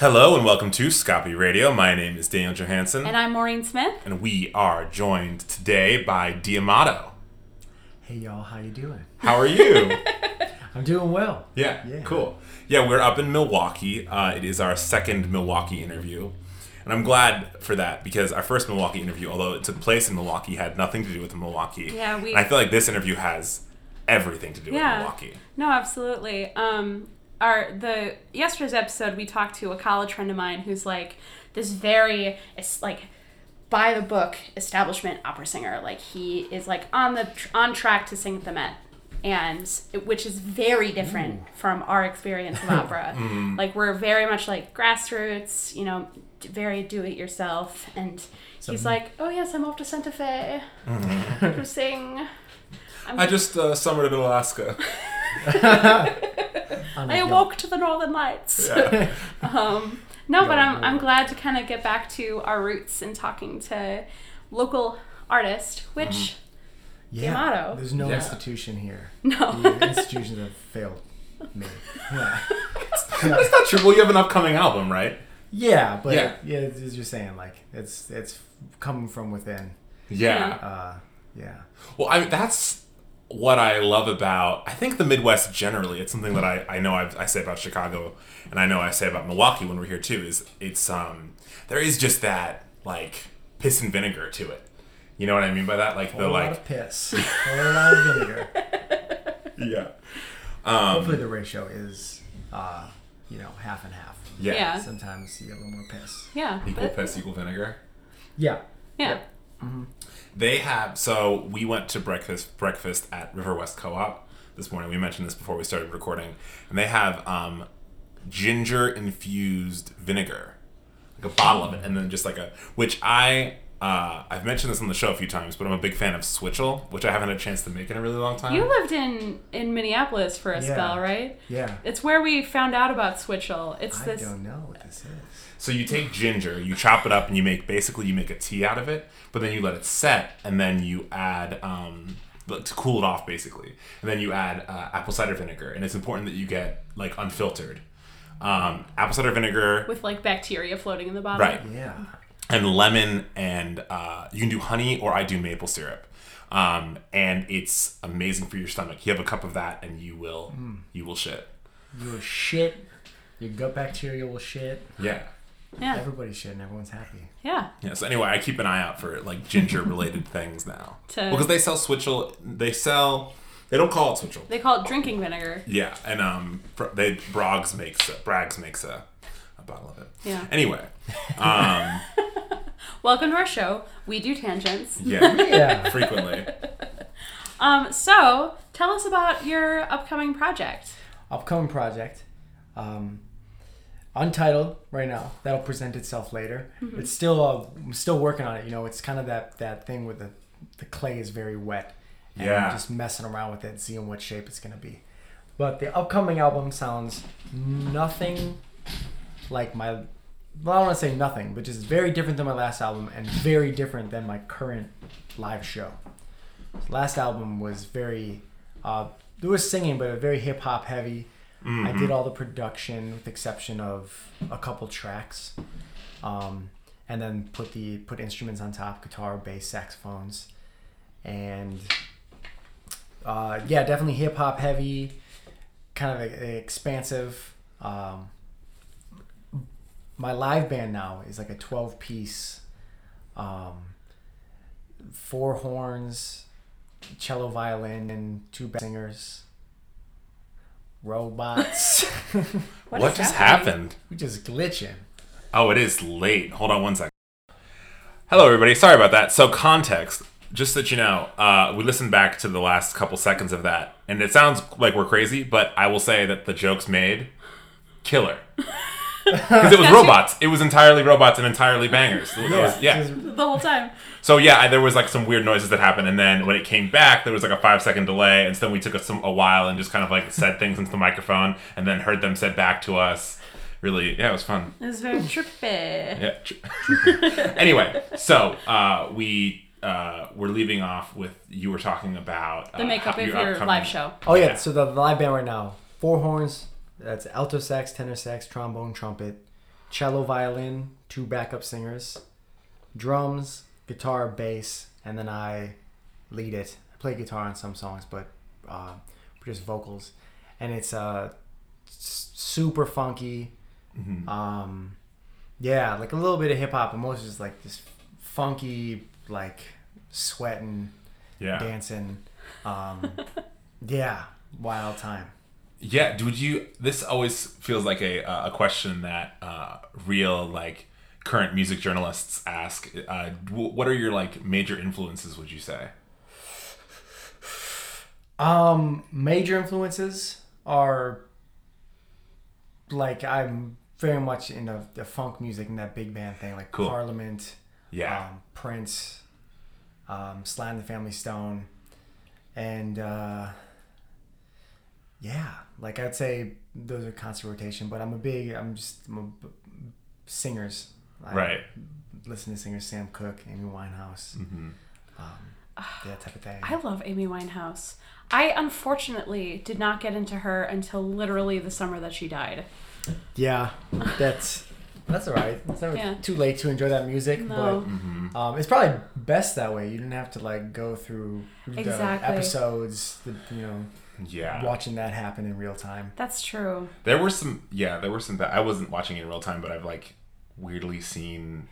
Hello and welcome to Scopy Radio. My name is Daniel Johansson, And I'm Maureen Smith. and we are joined today by Diamato. Hey y'all, how you doing? How are you? I'm doing well. yeah, Yeah. cool. Yeah, we're up in Milwaukee. Uh, it is our second Milwaukee interview, and I'm glad for that because our first Milwaukee interview, although it took place in Milwaukee, had nothing to do with Milwaukee. Yeah, we- And I feel like this interview has everything to do with Yeah. Milwaukee. No, absolutely. Um, our the yesterday's episode, we talked to a college friend of mine who's like this very it's like by the book establishment opera singer. Like he is like on the on track to sing at the Met, and which is very different from our experience of opera. Like we're very much like grassroots, you know, very do it yourself, and he's like, oh yes, I'm off to Santa Fe to sing. I just uh, summered in Alaska. On a I yacht. awoke to the Northern Lights. um, no, but I'm, I'm glad to kind of get back to our roots and talking to local artists, which Yeah, Diamato. there's no Yeah. institution here. no, The institutions have failed me. Yeah, That's not true. Well, you have an upcoming album, right? yeah but Yeah. yeah, it's just saying like it's it's coming from within. Yeah. Uh, yeah, Well, I mean, that's what I love about I think the Midwest generally. It's something that I, I know I've, I say about Chicago, and I know I say about Milwaukee when we're here too. Is it's um there is just that like piss and vinegar to it. You know what I mean by that? Like a the whole lot like of piss, a lot of vinegar. yeah Um, Hopefully the ratio is, uh, you know, half and half. yeah, Yeah. Sometimes you get a little more piss. yeah, equal but- piss equal vinegar. Yeah, yeah, They have so we went to breakfast breakfast at River West Co-op this morning. We mentioned this before we started recording, and they have um, ginger infused vinegar, like a bottle of it, and then just like a which I. Uh, I've mentioned this on the show a few times, but I'm a big fan of Switchel, which I haven't had a chance to make in a really long time. You lived in in Minneapolis for a Yeah. spell, right? yeah. It's where we found out about Switchel. It's I this. don't know what this is. So you take ginger, you chop it up, and you make basically you make a tea out of it. But then you let it set, and then you add um, to cool it off, basically. And then you add uh, apple cider vinegar, and it's important that you get like unfiltered um, apple cider vinegar, with like bacteria floating in the bottom. right? Yeah. And lemon, and uh, you can do honey, or I do maple syrup. Um, and it's amazing for your stomach. You have a cup of that, and you will you will shit. Your shit, your gut bacteria will shit. Yeah. Yeah. Everybody's shit and everyone's happy. Yeah. Yeah. So anyway, I keep an eye out for like ginger related things now. To- because they sell Switchel. They sell. They don't call it Switchel. They call it drinking vinegar. Yeah, and um, they Braggs makes a, Braggs makes a, a bottle of it. Yeah. Anyway, um, Welcome to our show. We do tangents. yeah, Yeah. frequently. Um, so tell us about your upcoming project. Upcoming project, um, untitled right now. That'll present itself later. It's still uh, I'm still working on it. You know, it's kind of that that thing where the the clay is very wet. And Yeah. I'm just messing around with it, seeing what shape it's gonna be. But the upcoming album sounds nothing like my. Well, I don't want to say nothing, but just very different than my last album and very different than my current live show. Last album was very, uh, there was singing, but very hip hop heavy. I did all the production with the exception of a couple tracks, um, and then put the put instruments on top: guitar, bass, saxophones, and uh, yeah, definitely hip hop heavy, kind of expansive. Um, my live band now is like a twelve piece, um, four horns, cello, violin, and two singers. Robots. What just happening? happened? we just glitching. Oh, it is late. Hold on one second. Hello, everybody. Sorry about that. So, context. Just that you know, uh, we listened back to the last couple seconds of that, and it sounds like we're crazy, but I will say that the jokes made, killer. Because it was robots. It was entirely robots and entirely bangers. It was- yeah. Just- The whole time. So yeah, I, there was like some weird noises that happened, and then when it came back, there was like a five second delay, and so then we took us some a while and just kind of like said things into the microphone, and then heard them said back to us. Really, yeah, it was fun. It was very trippy. Yeah. tr- anyway, so uh, we uh, we're leaving off with you were talking about uh, The makeup how- of your upcoming- live show. Oh yeah, so the live band right now, four horns. That's alto sax, tenor sax, trombone, trumpet, cello, violin, two backup singers, drums, guitar, bass, and then I lead it. I play guitar on some songs, but uh, just vocals, and it's uh, super funky. Mm-hmm. Um, yeah, like a little bit of hip hop, but most just like this funky, like sweating, Yeah. dancing. Um, yeah, wild time. Yeah, would you? This always feels like a uh, a question that uh, real like current music journalists ask. Uh, what are your like major influences? Would you say? Um, major influences are like I'm very much into the funk music and that big band thing, like Cool. Parliament, Yeah, um, Prince, um, Sly and the Family Stone, and uh, yeah, like I'd say those are constant rotation. But I'm a big, I'm just I'm a singers. I right. Listen to singers Sam Cooke, Amy Winehouse, hmm um, that type of thing. I love Amy Winehouse. I unfortunately did not get into her until literally the summer that she died. Yeah, that's that's all right. It's never Yeah. too late to enjoy that music, No. but um, it's probably best that way. You didn't have to like go through the Exactly. episodes, the, you know, Yeah. watching that happen in real time. That's true. There were some. Yeah, there were some that I wasn't watching in real time, but I've like weirdly seen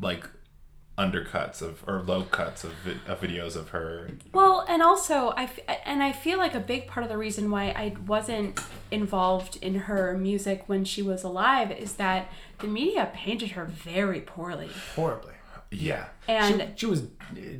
like undercuts of or low cuts of, vi- of videos of her. Well, and also I f- and I feel like a big part of the reason why I wasn't involved in her music when she was alive is that the media painted her very poorly. Horribly. Yeah. And she, she was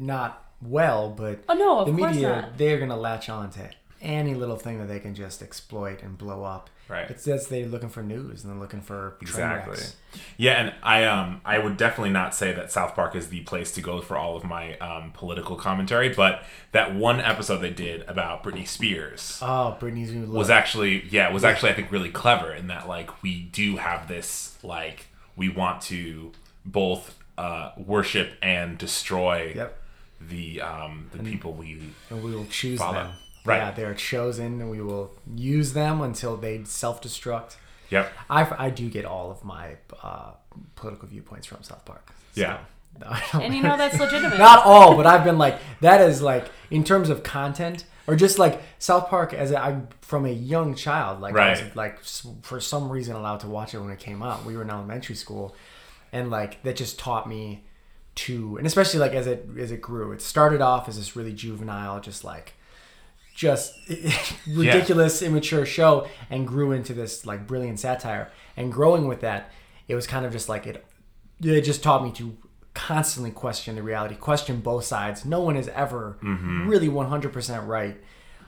not well, but oh no, of the course media not. they're gonna latch on to any little thing that they can just exploit and blow up. Right. It's just they're looking for news and they're looking for Exactly. wrecks. Yeah, and I um I would definitely not say that South Park is the place to go for all of my um, political commentary, but that one episode they did about Britney Spears Oh, Britney's was actually yeah was actually I think really clever in that like we do have this like we want to both uh, worship and destroy Yep. the um the people we and we will choose Follow. them. Right. Yeah, they're chosen, and we will use them until they self-destruct. yep I, I do get all of my uh, political viewpoints from South Park. So, Yeah. no, And you know that's legitimate. not all, but I've been like that is like in terms of content or just like South Park as a, I from a young child. Like I was Right. like for some reason allowed to watch it when it came out. We were in elementary school, and like that just taught me to, and especially like as it as it grew, it started off as this really juvenile, just like just ridiculous, immature show, and grew into this like brilliant satire. And growing with that, it was kind of just like it. It just taught me to constantly question the reality, question both sides. No one is ever really one hundred percent right.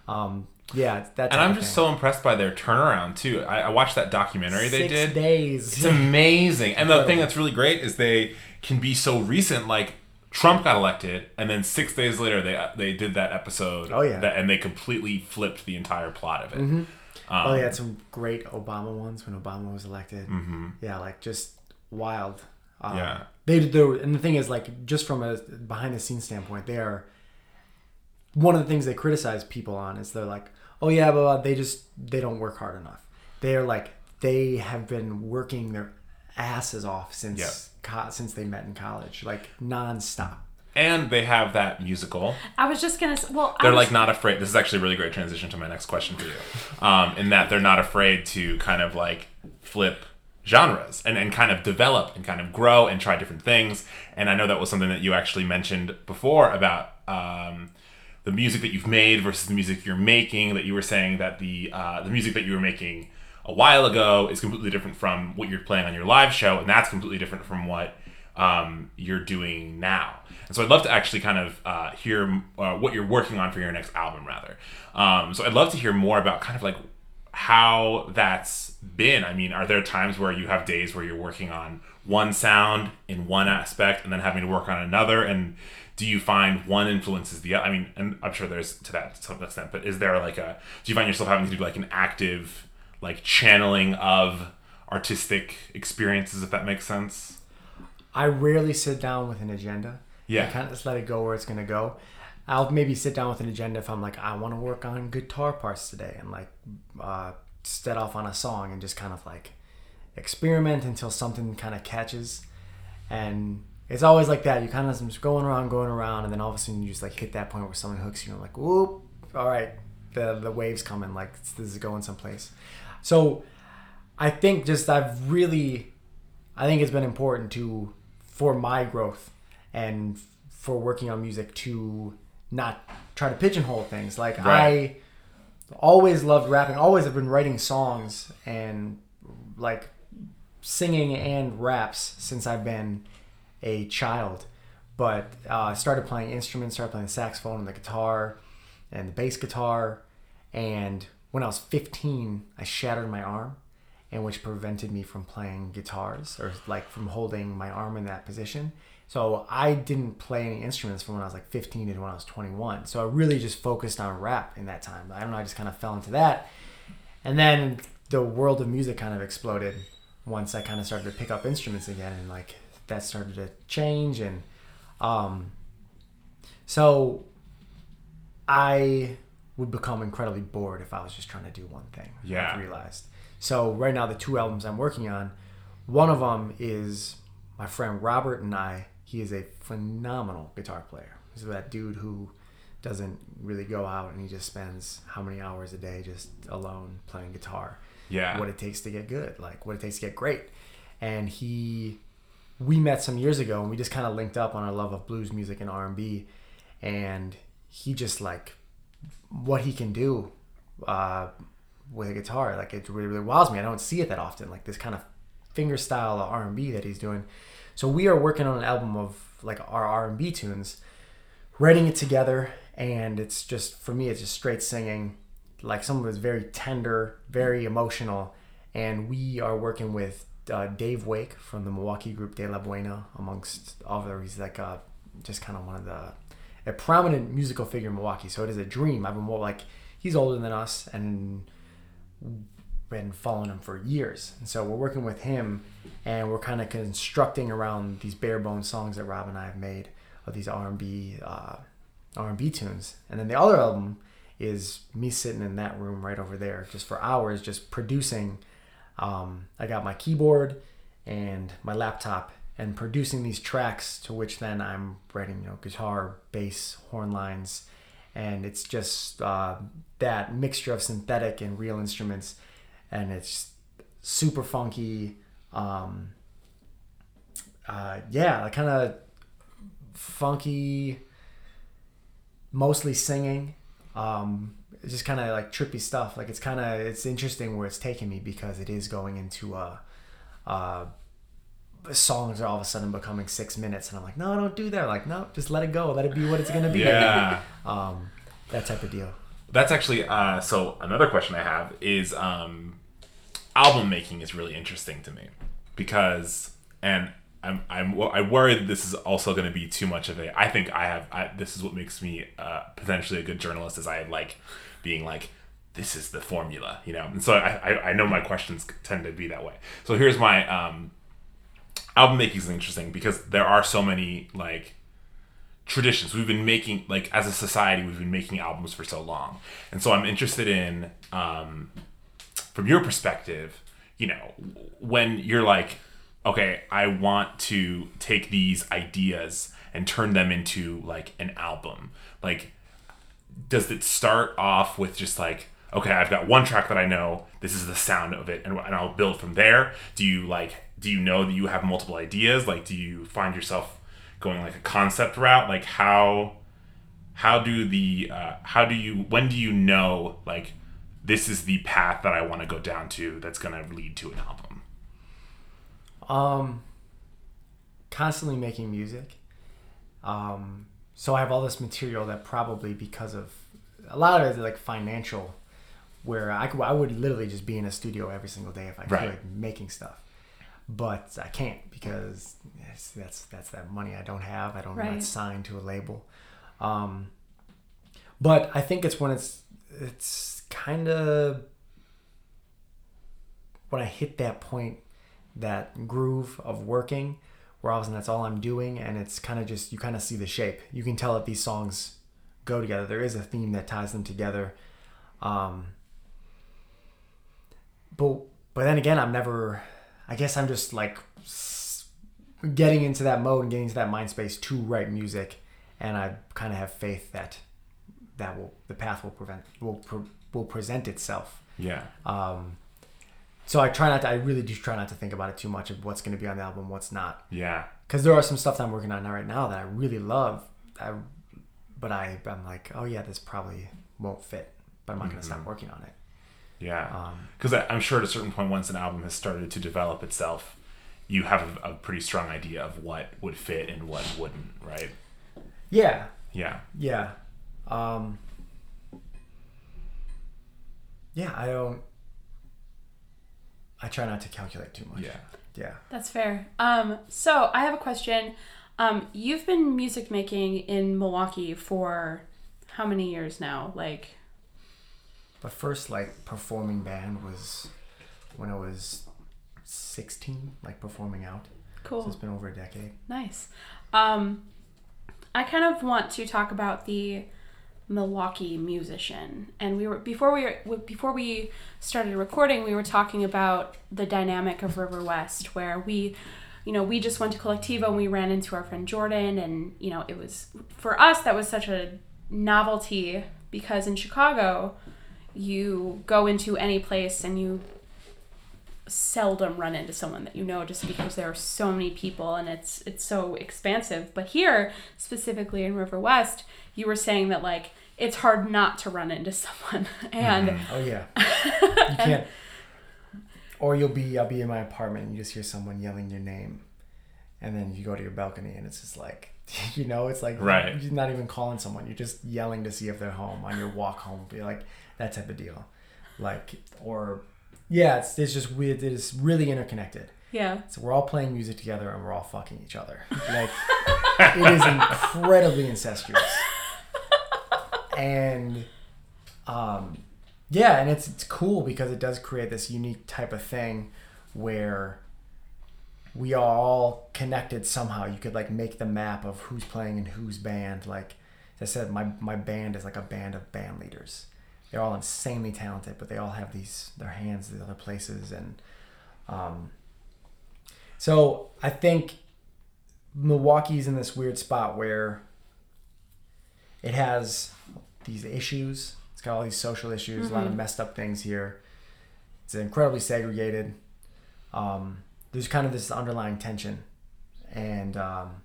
Um, yeah, that's. and I'm just so impressed by their turnaround too I, I watched that documentary they Six did days. It's amazing. And the thing that's really great is they can be so recent. Like Trump got elected, and then six days later they they did that episode. Oh, yeah. that, and they completely flipped the entire plot of it. Mhm. Um, oh, they had some great Obama ones when Obama was elected. hmm Yeah, like just wild. Um, Yeah. They do, and the thing is, like, just from a behind the scenes standpoint, they are. One of the things they criticize people on is they're like, oh yeah, but they just they don't work hard enough. They are like they have been working their asses off since. Co- since they met in college, like nonstop. And they have that musical. I was just gonna. Well, They're was- like not afraid. This is actually a really great transition to my next question for you. Um, in that they're not afraid to kind of like flip genres and, and kind of develop and kind of grow and try different things. And I know that was something that you actually mentioned before about um, the music that you've made versus the music you're making. That you were saying that the uh, the music that you were making a while ago is completely different from what you're playing on your live show, and that's completely different from what um, you're doing now. And so I'd love to actually kind of uh, hear uh, what you're working on for your next album, rather. Um, so I'd love to hear more about kind of like how that's been. I mean, are there times where you have days where you're working on one sound in one aspect and then having to work on another? And do you find one influences the other? I mean, and I'm sure there's to that to some extent, but is there like a, do you find yourself having to do like an active, like channeling of artistic experiences, if that makes sense? I rarely sit down with an agenda. Yeah. I kind of just let it go where it's gonna go. I'll maybe sit down with an agenda if I'm like, I want to work on guitar parts today and like uh, set off on a song and just kind of like experiment until something kind of catches, and it's always like that. You kind of just going around, going around, and then all of a sudden you just like hit that point where someone hooks you, and like, whoop, all right, the the waves coming, like this is going someplace. So, I think just I've really, I think it's been important to for my growth and for working on music to not try to pigeonhole things. Like Right. I always loved rapping, always have been writing songs and like singing and raps since I've been a child. But uh, I started playing instruments, started playing the saxophone and the guitar and the bass guitar. And when I was 15, I shattered my arm, and which prevented me from playing guitars or like from holding my arm in that position. So I didn't play any instruments from when I was like 15 to when I was 21. So I really just focused on rap in that time. I don't know, I just kind of fell into that. And then the world of music kind of exploded once I kind of started to pick up instruments again and like that started to change and um so I would become incredibly bored if I was just trying to do one thing. Yeah. I've realized. So right now the two albums I'm working on, one of them is my friend Robert and I. He is a phenomenal guitar player. He's that dude who doesn't really go out and he just spends how many hours a day just alone playing guitar Yeah. what it takes to get good, like what it takes to get great. And he, we met some years ago, and we just kind of linked up on our love of blues music and R and B, and he just like what he can do uh, with a guitar, like it really, really wows me. I don't see it that often, like this kind of finger style R and B that he's doing. So we are working on an album of like our R and B tunes, writing it together, and it's just for me, it's just straight singing like some of it's very tender, very emotional, and we are working with uh, Dave Wake from the Milwaukee group De La Buena, amongst other. He's like uh, just kind of one of the a prominent musical figure in Milwaukee. So it is a dream. I've been more like he's older than us and been following him for years, and so we're working with him, and we're kind of constructing around these bare bones songs that Rob and I have made of these R and B uh, R and B tunes, and then the other album is me sitting in that room right over there just for hours just producing um, i got my keyboard and my laptop and producing these tracks to which then i'm writing you know guitar bass horn lines. And it's just uh, that mixture of synthetic and real instruments. And it's super funky. Um, uh, yeah like kind of funky mostly singing. Um just kind of like trippy stuff. Like it's kind of it's interesting where it's taking me because it is going into a, uh songs are all of a sudden becoming six minutes and i'm like no don't do that like no just let it go let it be what it's gonna be Yeah. um that type of deal That's actually uh, so. Another question I have is um, album making is really interesting to me because, and I'm I'm I worry that this is also going to be too much of a. I think I have. I, this is what makes me uh, potentially a good journalist. Is I like being like. This is the formula, you know, and so I, I, I know my questions tend to be that way. So here's my um, album making is interesting because there are so many like traditions. We've been making like as a society we've been making albums for so long. And so i'm interested in um from your perspective you know when you're like okay i want to take these ideas and turn them into like an album. Like does it start off with just like okay i've got one track that i know this is the sound of it and, and i'll build from there? Do you like do you know that you have multiple ideas? Like do you find yourself going like a concept route? Like how how do the uh, how do you when do you know like this is the path that i want to go down to that's going to lead to an album? Um constantly making music. Um so i have all this material that probably because of a lot of it is like financial where i could i would literally just be in a studio every single day if i Right. could making stuff but i can't because that's that's that money i don't have i don't I'm Right. not signed to a label um but i think it's when it's it's kind of when i hit that point that groove of working where all of a sudden that's all I'm doing and it's kind of just you kind of see the shape. You can tell that these songs go together. There is a theme that ties them together. Um but but then again I'm never I guess I'm just like getting into that mode and getting into that mind space to write music, and I kind of have faith that that will the path will prevent will pre- will present itself. Yeah. Um, so I try not to. I really do try not to think about it too much of what's going to be on the album, what's not, Yeah. because there are some stuff that I'm working on right now that I really love. I, but I I'm like, oh yeah, this probably won't fit, but I'm not going to stop working on it. Yeah. Um, Because I'm sure at a certain point, once an album has started to develop itself, you have a, a pretty strong idea of what would fit and what wouldn't, right? yeah, Yeah. Yeah. Um Yeah, I don't I try not to calculate too much. Yeah. Yeah. That's fair. Um, so I have a question. Um, you've been music making in Milwaukee for how many years now? Like, But first like performing band was when I was 16, like performing out. cool. So it's been over a decade. Nice. Um, I kind of want to talk about the Milwaukee musician, and we were before we were before we started recording, we were talking about the dynamic of River West, where we, you know, we just went to Colectivo and we ran into our friend Jordan, and you know, it was for us that was such a novelty because in Chicago, you go into any place and you seldom run into someone that you know just because there are so many people and it's it's so expansive but here specifically in river west you were saying that like it's hard not to run into someone and mm-hmm. Oh yeah. you can't or you'll be I'll be in my apartment and you just hear someone yelling your name. And then you go to your balcony and it's just like you know, it's like Right. you're not even calling someone, you're just yelling to see if they're home on your walk home. Be like that type of deal. Like or yeah, it's, it's just weird. It is really interconnected. yeah So we're all playing music together and we're all fucking each other. Like it is incredibly incestuous. And um yeah, and it's it's cool because it does create this unique type of thing where we are all connected somehow. You could like make the map of who's playing in whose band. Like as I said, my my band is like a band of band leaders. They're all insanely talented, but they all have these their hands in other places and um so I think Milwaukee's in this weird spot where it has these issues. It's got all these social issues, a lot of messed up things here. It's incredibly segregated. Um, there's kind of this underlying tension, and um,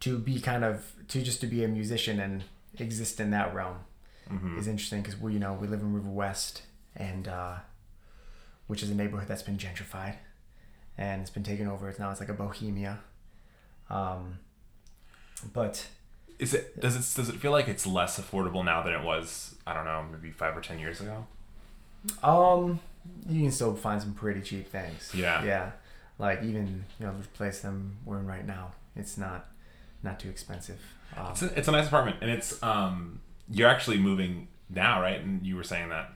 to be kind of to just to be a musician and exist in that realm Mm-hmm. is interesting because we you know we live in River West and uh, which is a neighborhood that's been gentrified and it's been taken over. It's now it's like a bohemia. Um, but Is it does it does it feel like it's less affordable now than it was I don't know maybe five or ten years ago? um, you can still find some pretty cheap things. Yeah. Yeah, like even you know the place I'm we're in right now, it's not not too expensive. Um, It's a, it's a nice apartment and it's um you're actually moving now right and you were saying that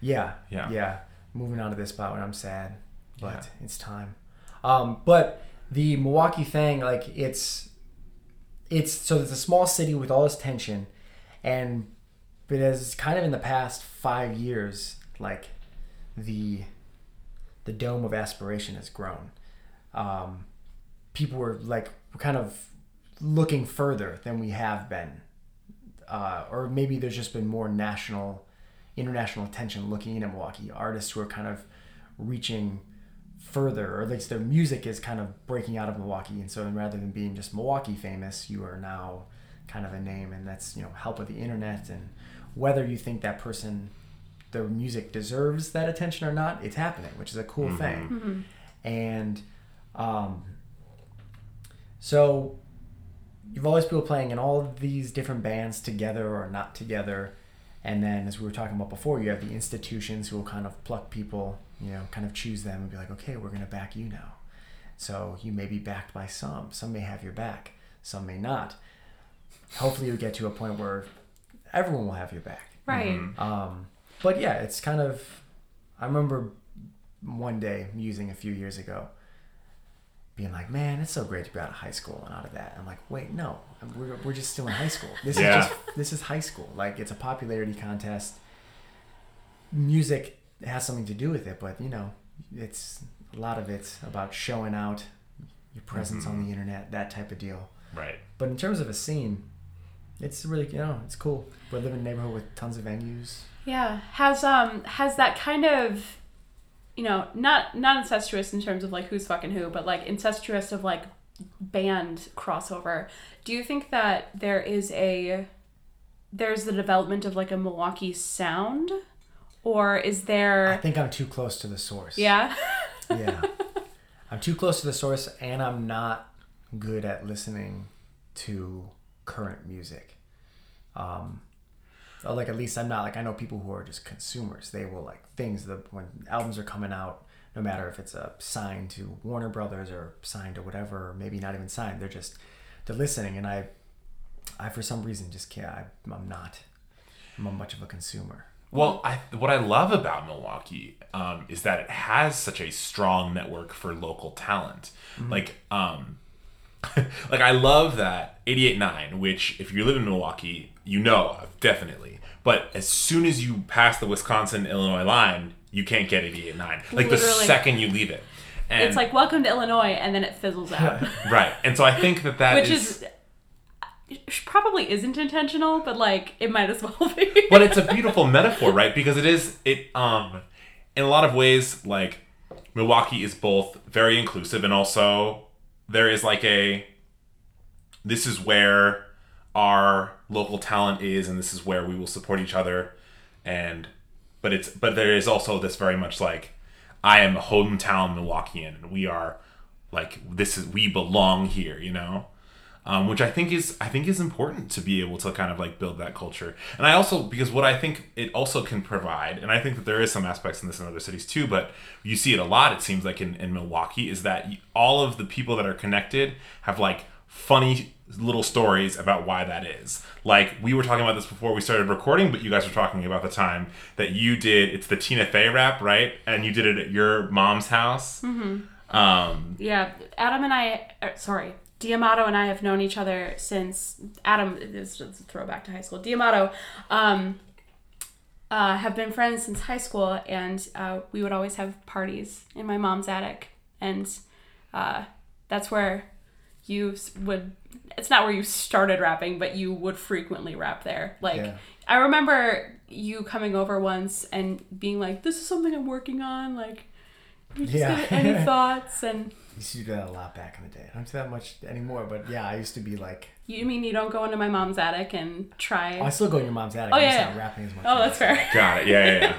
Yeah. Yeah. Yeah. Moving on to this spot when I'm sad, but Yeah. it's time. Um, but the Milwaukee thing, like it's, it's so it's a small city with all this tension, and but as kind of in the past five years, like the, the dome of aspiration has grown. Um, people were like kind of looking further than we have been, uh, or maybe there's just been more national international attention looking in at Milwaukee. Artists who are kind of reaching further, or at least their music is kind of breaking out of Milwaukee. And so rather than being just Milwaukee famous, you are now kind of a name, and that's you know help with the internet and whether you think that person, their music deserves that attention or not, it's happening, which is a cool thing. And um, so you've always people playing in all these different bands together or not together. And then, as we were talking about before, you have the institutions who will kind of pluck people, you know, kind of choose them and be like, okay, we're going to back you now. So you may be backed by some. Some may have your back, some may not. Hopefully, you get to a point where everyone will have your back. right Um, but yeah, it's kind of. I remember one day musing a few years ago, being like, "Man, it's so great to be out of high school and out of that." I'm like, "Wait, no, we're, we're just still in high school. This Yeah. is just this is high school. Like it's a popularity contest. Music has something to do with it, but you know, it's a lot of it's about showing out your presence on Mm-hmm. the internet, that type of deal. Right. But in terms of a scene, it's really you know it's cool. We live in a neighborhood with tons of venues. Yeah. Has um has that kind of you know, not not incestuous in terms of like who's fucking who, but like incestuous of like band crossover. Do you think that there is a there's the development of like a Milwaukee sound? Or is there I think I'm too close to the source. Yeah. yeah. I'm too close to the source, and I'm not good at listening to current music. Um, or like at least I'm not like I know people who are just consumers. They will like things that when albums are coming out, no matter if it's a signed to Warner Brothers or signed to whatever, or maybe not even signed, they're just they're listening, and I, I for some reason just can't. I, I'm not. I'm not much of a consumer. Well, I what I love about Milwaukee um, is that it has such a strong network for local talent. Like, um, like I love that 88.9, which if you live in Milwaukee, you know of, definitely. But as soon as you pass the Wisconsin Illinois line, you can't get 88.9. Like the second you leave it. And, it's like welcome to Illinois and then it fizzles out. right, and so I think that that Which is it probably isn't intentional, but like it might as well be. but it's a beautiful metaphor, right? Because it is it um in a lot of ways like Milwaukee is both very inclusive and also there is like a this is where our local talent is and this is where we will support each other and but it's but there is also this very much like I am a hometown Milwaukeean and we are like this is we belong here, you know? Um, which I think is I think is important to be able to kind of like build that culture. And I also because what I think it also can provide, and I think that there is some aspects in this in other cities too, but you see it a lot. It seems like in, in Milwaukee is that all of the people that are connected have like funny little stories about why that is. Like we were talking about this before we started recording, but you guys were talking about the time that you did. It's the Tina Fey rap, right? And you did it at your mom's house. Mm-hmm. Um, Yeah, Adam and I, er, sorry, Diamato and I have known each other since Adam this is a throwback to high school. Diamato, um, uh, have been friends since high school, and uh, we would always have parties in my mom's attic, and uh, that's where you would. It's not where you started rapping, but you would frequently rap there. Like Yeah. I remember you coming over once and being like, "This is something I'm working on." Like, you just Yeah. any thoughts and. I used to do that a lot back in the day. I don't do that much anymore, but yeah, I used to be like, You mean you don't go into my mom's attic and try? Oh, I still go in your mom's attic. Oh, I'm yeah, just not rapping as much. oh, that's fair. Got it. Yeah, yeah,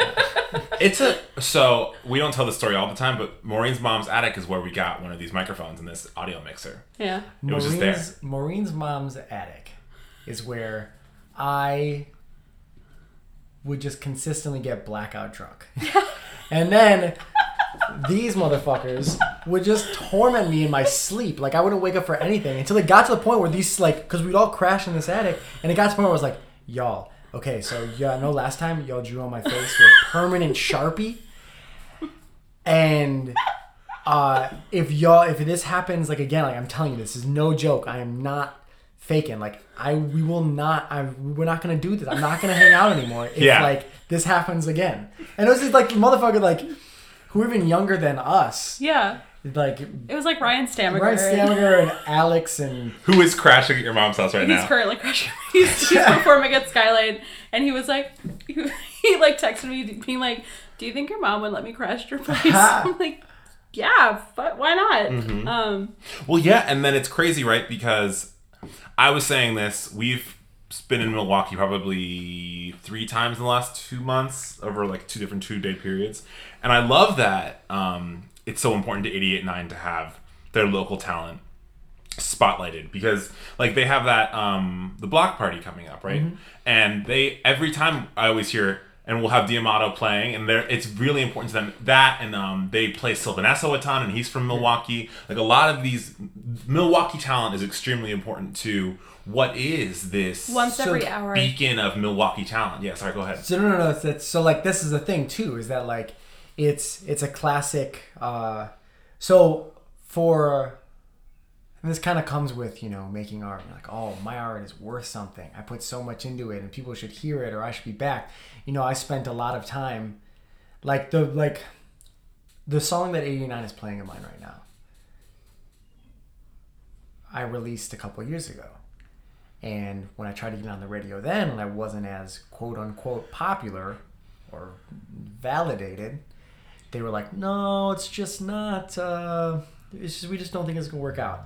yeah. it's a so we don't tell the story all the time, but Maureen's mom's attic is where we got one of these microphones and this audio mixer. Yeah. It was just there. Maureen's, Maureen's mom's attic is where I would just consistently get blackout drunk. and then these motherfuckers would just torment me in my sleep. Like I wouldn't wake up for anything until it got to the point where these like because we'd all crash in this attic, and it got to the point where I was like, y'all, okay, so yeah, I know last time y'all drew on my face with permanent sharpie, and uh, if y'all if this happens like again, like I'm telling you, this is no joke. I am not faking. Like I we will not. I we're not gonna do this. I'm not gonna hang out anymore if Yeah. like this happens again. And it was just like motherfucker like who are even younger than us. Yeah. Like It was like Ryan Stammer. Ryan Stammer and Alex and Who is crashing at your mom's house right He's now? He's currently crashing. He's, he's performing at Skylight, and he was like, he, he like texted me being like, "Do you think your mom would let me crash your place?" I'm like, "Yeah, but why not?" Mm-hmm. Um, Well, yeah, and then it's crazy, right? Because I was saying this. We've been in Milwaukee probably three times in the last two months over like two different two day periods, and I love that. Um, it's so important to 88.9 to have their local talent spotlighted because like they have that um the block party coming up right? And they every time i always hear and we'll have Diamato playing and they're it's really important to them that and um they play Sylvan Esso a ton and he's from Milwaukee. Like a lot of these Milwaukee talent is extremely important to what is this once So hour. beacon of Milwaukee talent yeah sorry go ahead So no, no, no. That's, so like this is the thing too is that like it's it's a classic. uh So for and this kind of comes with you know making art. You're like oh my art is worth something. I put so much into it and people should hear it or I should be back. You know I spent a lot of time like the like the song that 89 is playing in mine right now, I released a couple years ago. And when I tried to get on the radio then, and I wasn't as quote unquote popular or validated, they were like, no, it's just not, uh, it's just, we just don't think it's going to work out.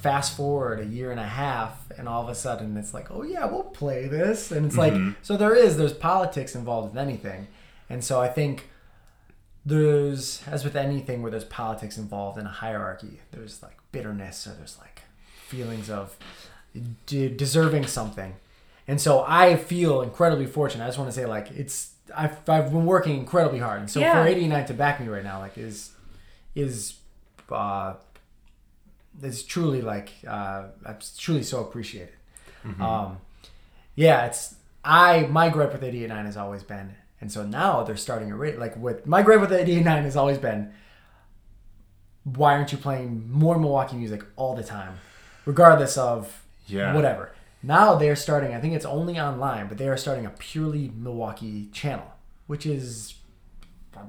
Fast forward a year and a half, and all of a sudden it's like, oh yeah, we'll play this. And it's like, so there is, there's politics involved with anything. And so I think there's as with anything where there's politics involved in a hierarchy there's like bitterness or there's like feelings of de- deserving something. And so i feel incredibly fortunate. I just want to say like it's i've, I've been working incredibly hard. And so Yeah. for 89 to back me right now like is is uh is truly like uh it's truly so appreciated. Um yeah it's i my gripe with 89 has always been and so now they're starting a rate like with my gripe with 89 has always been why aren't you playing more milwaukee music all the time? Regardless of Yeah. whatever now they're starting i think it's only online but they are starting a purely milwaukee channel which is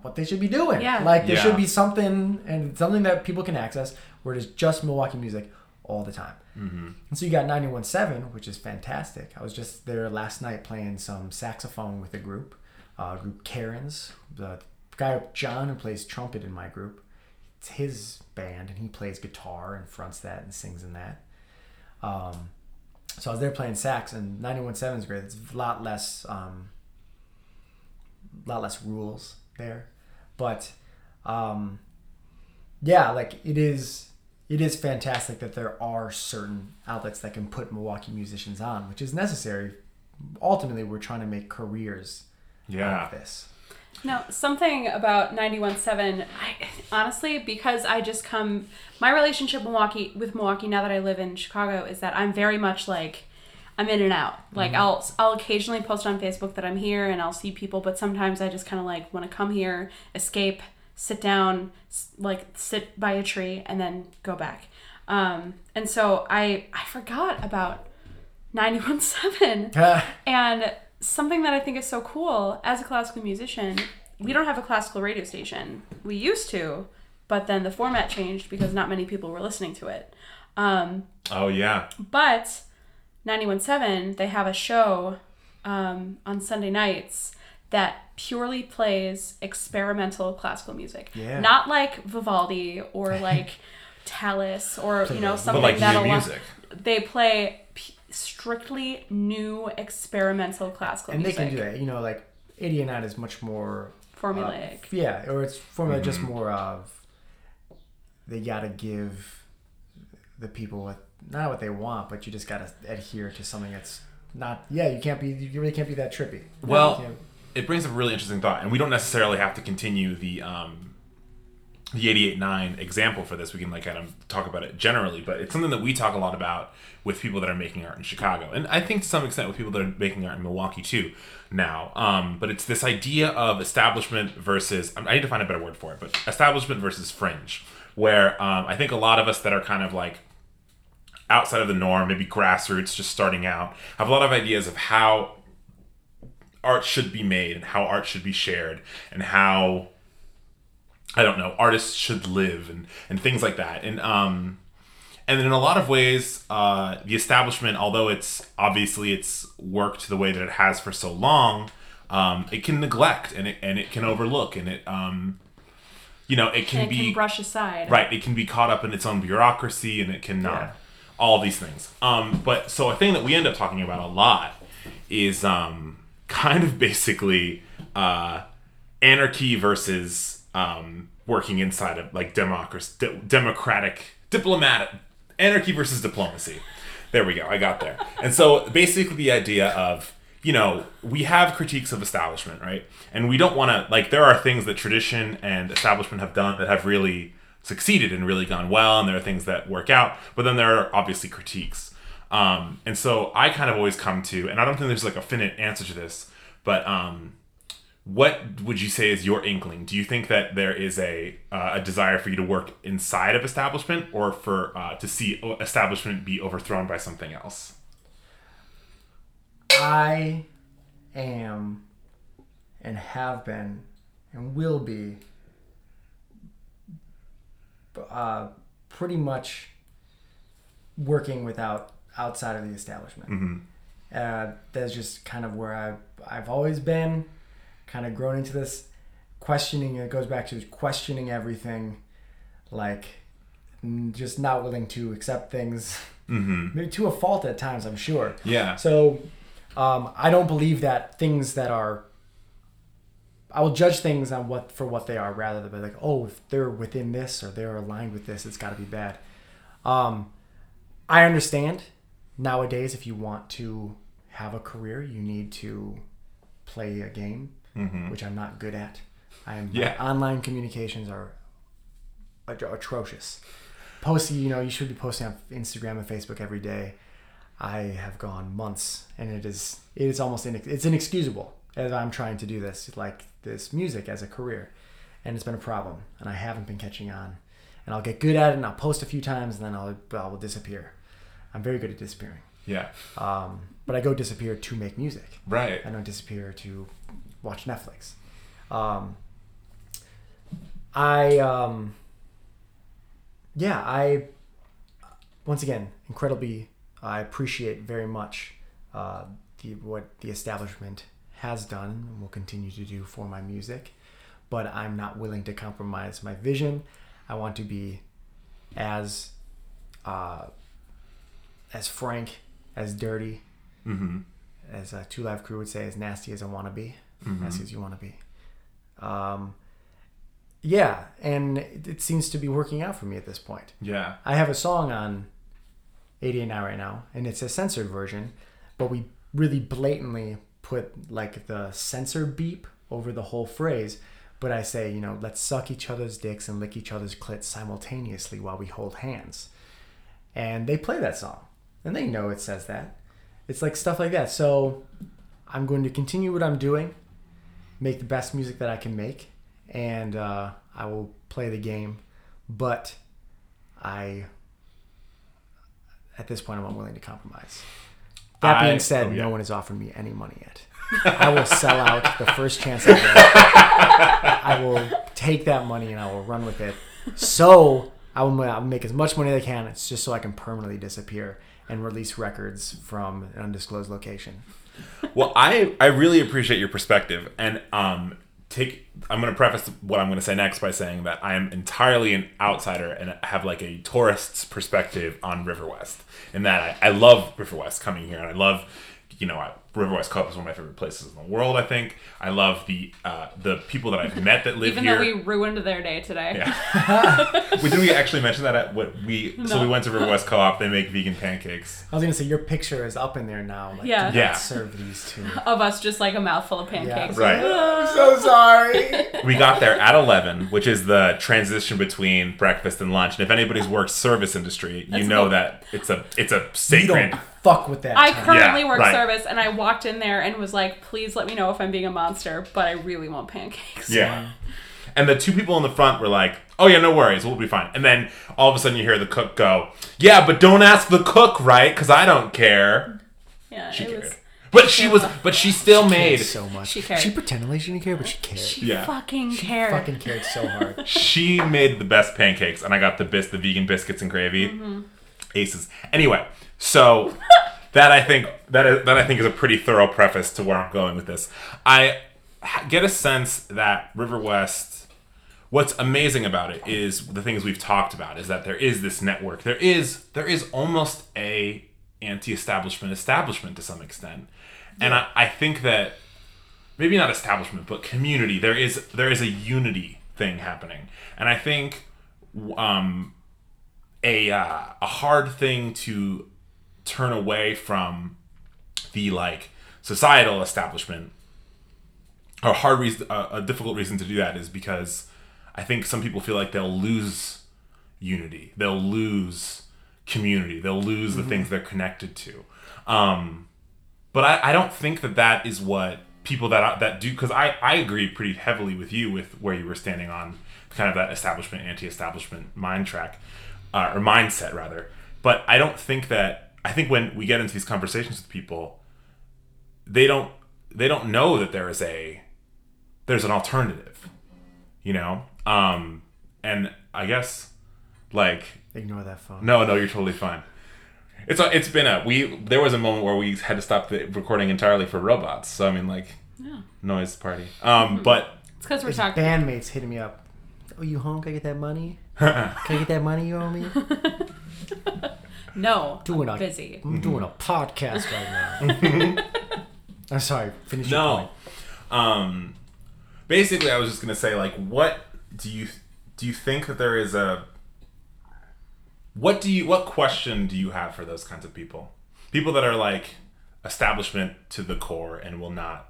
what they should be doing Yeah. like there Yeah. should be something and something that people can access where it is just milwaukee music all the time Mm-hmm. and so you got 91.7, which is fantastic. I was just there last night playing some saxophone with a group, uh, group Karen's. The guy John who plays trumpet in my group, it's his band, and he plays guitar and fronts that and sings in that. Um, so I was there playing sax, and 91.7 is great. It's a lot less, um, lot less rules there, but um, yeah, like it is it is fantastic that there are certain outlets that can put Milwaukee musicians on, which is necessary. Ultimately, we're trying to make careers Yeah. out of this. No, something about 91.7, I honestly, because I just come, my relationship with Milwaukee, with Milwaukee now that I live in Chicago is that I'm very much like, I'm in and out. Like I'll I'll occasionally post on Facebook that I'm here and I'll see people, but sometimes I just kind of like want to come here, escape, sit down, like sit by a tree and then go back. Um, and so I I forgot about 91.7. And something that I think is so cool as a classical musician, we don't have a classical radio station. We used to, but then the format changed because not many people were listening to it. Um, Oh yeah. but 91.7, they have a show um, on Sunday nights that purely plays experimental classical music. Yeah. Not like Vivaldi or like Tallis or, you know, something like that music. they play strictly new experimental classical and they can do that. You know, like 89 is much more Formulaic. uh, yeah, or it's formula just Mm-hmm. more of they gotta give the people what not what they want, but you just gotta adhere to something that's not. Yeah, you can't be. You really can't be that trippy. Well, it brings up a really interesting thought, and we don't necessarily have to continue the um, the 88.9 example for this. We can like kind of talk about it generally, but it's something that we talk a lot about with people that are making art in Chicago, and I think to some extent with people that are making art in Milwaukee too now. Um, but it's this idea of establishment versus I need to find a better word for it, but establishment versus fringe, where um, I think a lot of us that are kind of like outside of the norm, maybe grassroots, just starting out, have a lot of ideas of how art should be made and how art should be shared and how I don't know artists should live and and things like that and um and in a lot of ways uh, the establishment although it's obviously it's worked the way that it has for so long um, it can neglect and it and it can overlook and it um you know it can it be can brush aside. right it can be caught up in its own bureaucracy and it can not Yeah. all these things um but so a thing that we end up talking about a lot is um kind of basically uh anarchy versus um working inside of like democracy de- democratic diplomatic anarchy versus diplomacy. There we go i got there. And so basically the idea of you know we have critiques of establishment right? And we don't want to like there are things that tradition and establishment have done that have really succeeded and really gone well and there are things that work out but then there are obviously critiques. Um, and so i kind of always come to and i don't think there's like a finite answer to this but um, what would you say is your inkling do you think that there is a uh, a desire for you to work inside of establishment or for uh, to see establishment be overthrown by something else I am and have been and will be uh, pretty much working without outside of the establishment. Mm-hmm. Uh, that's just kind of where I've I've always been, kind of grown into this questioning. It goes back to questioning everything, like just not willing to accept things, Mm-hmm. maybe to a fault at times. I'm sure. Yeah. So um, I don't believe that things that are I will judge things on what for what they are rather than be like, oh, if they're within this or they're aligned with this, it's got to be bad. Um, I understand nowadays if you want to have a career, you need to play a game, Mm-hmm. which I'm not good at. I'm Yeah. online communications are atrocious. Posting, you know, you should be posting on Instagram and Facebook every day. I have gone months, and it is it is almost inex- it's inexcusable as I'm trying to do this like this music as a career, and it's been a problem, and I haven't been catching on. And I'll get good at it, and I'll post a few times, and then I'll I will disappear. I'm very good at disappearing, Yeah. um, but I go disappear to make music. Right. I don't disappear to watch Netflix. Um, I um, yeah, I once again incredibly I appreciate very much uh, the what the establishment has done and will continue to do for my music, but I'm not willing to compromise my vision. I want to be as uh, as frank, as dirty, Mm-hmm. as a Two Live Crew would say, as nasty as I want to be, Mhm. nasty as you want to be. Um, yeah, and it, it seems to be working out for me at this point. Yeah. I have a song on 88 now right now, and it's a censored version, but we really blatantly put like the censor beep over the whole phrase. But I say, you know, let's suck each other's dicks and lick each other's clits simultaneously while we hold hands. And they play that song, and they know it says that. It's like stuff like that. So I'm going to continue what I'm doing, make the best music that I can make, and uh, I will play the game. But I, at this point, I'm unwilling to compromise. That being I- said, oh, yeah. no one has offered me any money yet. I will sell out the first chance I get. I will take that money and I will run with it. So I will I'll make as much money as I can. It's just so I can permanently disappear and release records from an undisclosed location. Well, I I really appreciate your perspective, and um, take. I'm going to preface what I'm going to say next by saying that I am entirely an outsider and have like a tourist's perspective on River West. and that I, I love River West coming here, and I love, you know, I, River West Club is one of my favorite places in the world. I think I love the uh, the people that I've met that live Even here. Even though we ruined their day today. Yeah. we didn't we actually mention that at what we so we went to River West Co-op. They make vegan pancakes. I was gonna say your picture is up in there now. Like, Yeah. do not Yeah. serve these two. Of us just like a mouthful of pancakes. Right. I'm so sorry. We got there at eleven, which is the transition between breakfast and lunch. And if anybody's worked service industry, you That's know the- that it's a it's a You sacred. Don't fuck with that. I time. currently Yeah, work right. service and I walked in there and was like, please let me know if I'm being a monster, but I really want pancakes. Yeah. And the two people in the front were like, "Oh yeah, no worries, we'll be fine." And then all of a sudden, you hear the cook go, "Yeah, but don't ask the cook, right? Because I don't care." Yeah, She it cared, was. but she was, but she still made. Cared so much. She cared. She pretended like she didn't care, but she cared. She Yeah. fucking She cared. fucking cared so hard. She made the best pancakes, and I got the bis, the vegan biscuits and gravy, Mm-hmm. aces. Anyway, so that I think that is, that I think is a pretty thorough preface to where I'm going with this. I get a sense that River West. What's amazing about it is the things we've talked about is that there is this network. There is there is almost a anti-establishment establishment to some extent, and I, I think that maybe not establishment but community there is there is a unity thing happening and i think um a uh, a hard thing to turn away from the like societal establishment a hard reason a, a difficult reason to do that is because i think some people feel like they'll lose unity they'll lose community they'll lose the things they're connected to. Um but I, I don't think that that is what people that that do because I, I agree pretty heavily with you with where you were standing on kind of that establishment anti-establishment mind track uh, or mindset rather. But I don't think that I think when we get into these conversations with people they don't they don't know that there is a there's an alternative you know um and I guess Like Ignore that phone. no, no, you're totally fine. It's a, it's been a we there was a moment where we had to stop the recording entirely for robots. So I mean like Yeah. noise party. Um, but It's because we're talking. bandmates hitting me up. Oh, you home? Can I get that money? Can I get that money you owe me? No, Doing I'm a- busy. I'm doing a podcast right now. I'm sorry. Finish no. Um, basically, I was just gonna say like, what do you do? You think that there is a what do you what question do you have for those kinds of people? People that are like establishment to the core and will not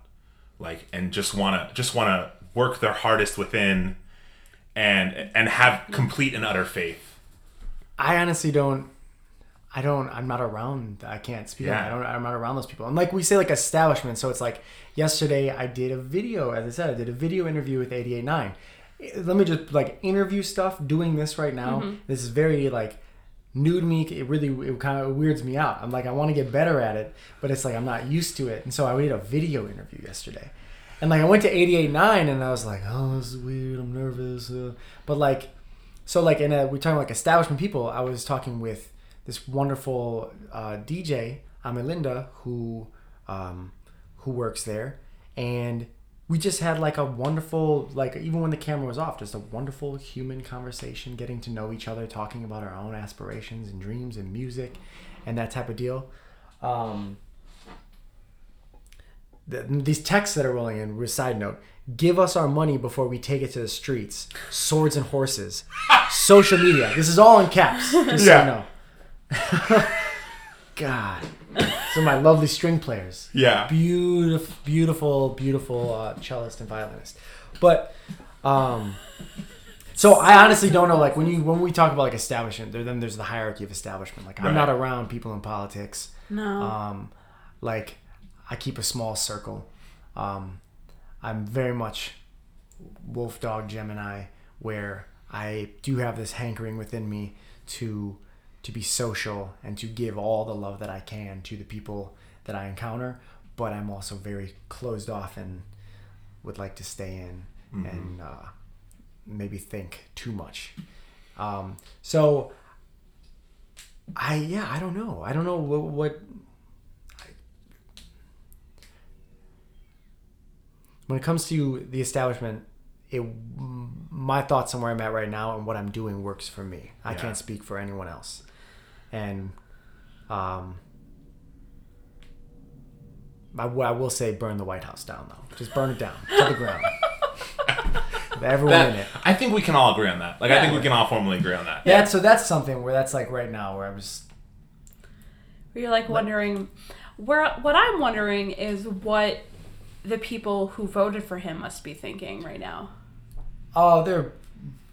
like and just wanna just wanna work their hardest within and and have complete and utter faith. I honestly don't. I don't. I'm not around. I can't speak. Yeah. I don't. I'm not around those people. And like we say, like establishment. So it's like yesterday I did a video. As I said, I did a video interview with 889. Let me just like interview stuff. Doing this right now. This is very like new to me. It really it kind of weirds me out. I'm like I want to get better at it, but it's like I'm not used to it. And so I did a video interview yesterday. And like I went to 889 and I was like, oh, this is weird. I'm nervous. Uh. But like so like in a we're talking like establishment people i was talking with this wonderful uh, dj amelinda who um, who works there. And we just had like a wonderful like even when the camera was off just a wonderful human conversation getting to know each other talking about our own aspirations and dreams and music and that type of deal. Um, the, these texts that are rolling in with side note give us our money before we take it to the streets. Swords and horses. Social media. This is all in caps just Yeah. so you know god so my lovely string players Yeah. beautiful beautiful beautiful uh, cellist and violinist but um so i honestly don't know like when you when we talk about like establishment there then there's the hierarchy of establishment like i'm Right. not around people in politics No. um, like I keep a small circle. Um, I'm very much wolf dog Gemini, where I do have this hankering within me to to be social and to give all the love that I can to the people that I encounter. But I'm also very closed off and would like to stay in and uh, maybe think too much. Um, so I yeah I don't know I don't know what, what when it comes to the establishment, it my thoughts on where I'm at right now and what I'm doing works for me. I Yeah. can't speak for anyone else, and um, I, w- I will say burn the White House down though. Just burn it down to the ground. Everyone in it. I think we can all agree on that. Like I think we can all formally agree on that. Yeah, so that's something where that's like right now where I'm just Where you're like wondering, where what I'm wondering is what the people who voted for him must be thinking right now. oh they're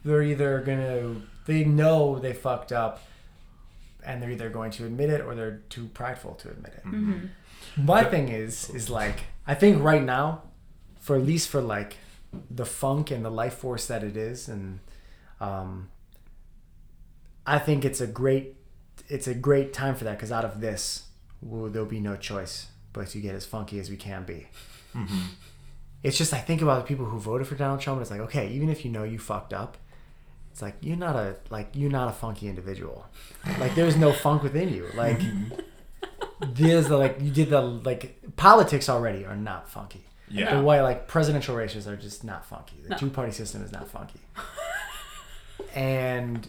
they're either gonna they know they fucked up and they're either going to admit it or they're too prideful to admit it. Mm-hmm. Mm-hmm. My thing is is like i think right now for at least for like the funk and the life force that it is and um i think it's a great it's a great time for that because out of this will there'll be no choice but to get as funky as we can be. Mm-hmm. It's just I think about the people who voted for Donald Trump, and it's like, okay, even if you know you fucked up, it's like you're not a like you're not a funky individual. Like there's no funk within you. Like there's the like you did the like politics already are not funky. Yeah. The way like presidential races are just not funky. The No. two party system is not funky. and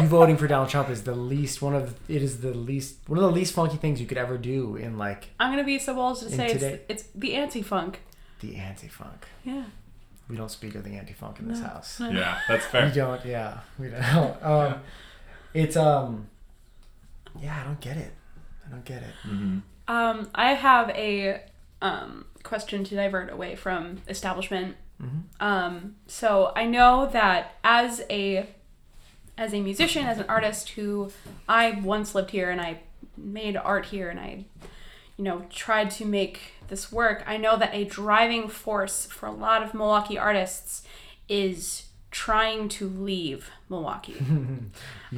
you voting for Donald Trump is the least one of it is the least one of the least funky things you could ever do in like I'm gonna be so bold as to say today- it's, it's the anti-funk. the anti-funk. Yeah. We don't speak of the anti-funk in this No. house. Yeah, that's fair. We don't. Yeah, we don't. Um, it's um, yeah, I don't get it. I don't get it. hmm Um, I have a um, question to divert away from establishment. Mm-hmm. Um, so I know that as a as a musician, as an artist who I once lived here and I made art here and I, you know, tried to make this work. I know that a driving force for a lot of Milwaukee artists is trying to leave Milwaukee.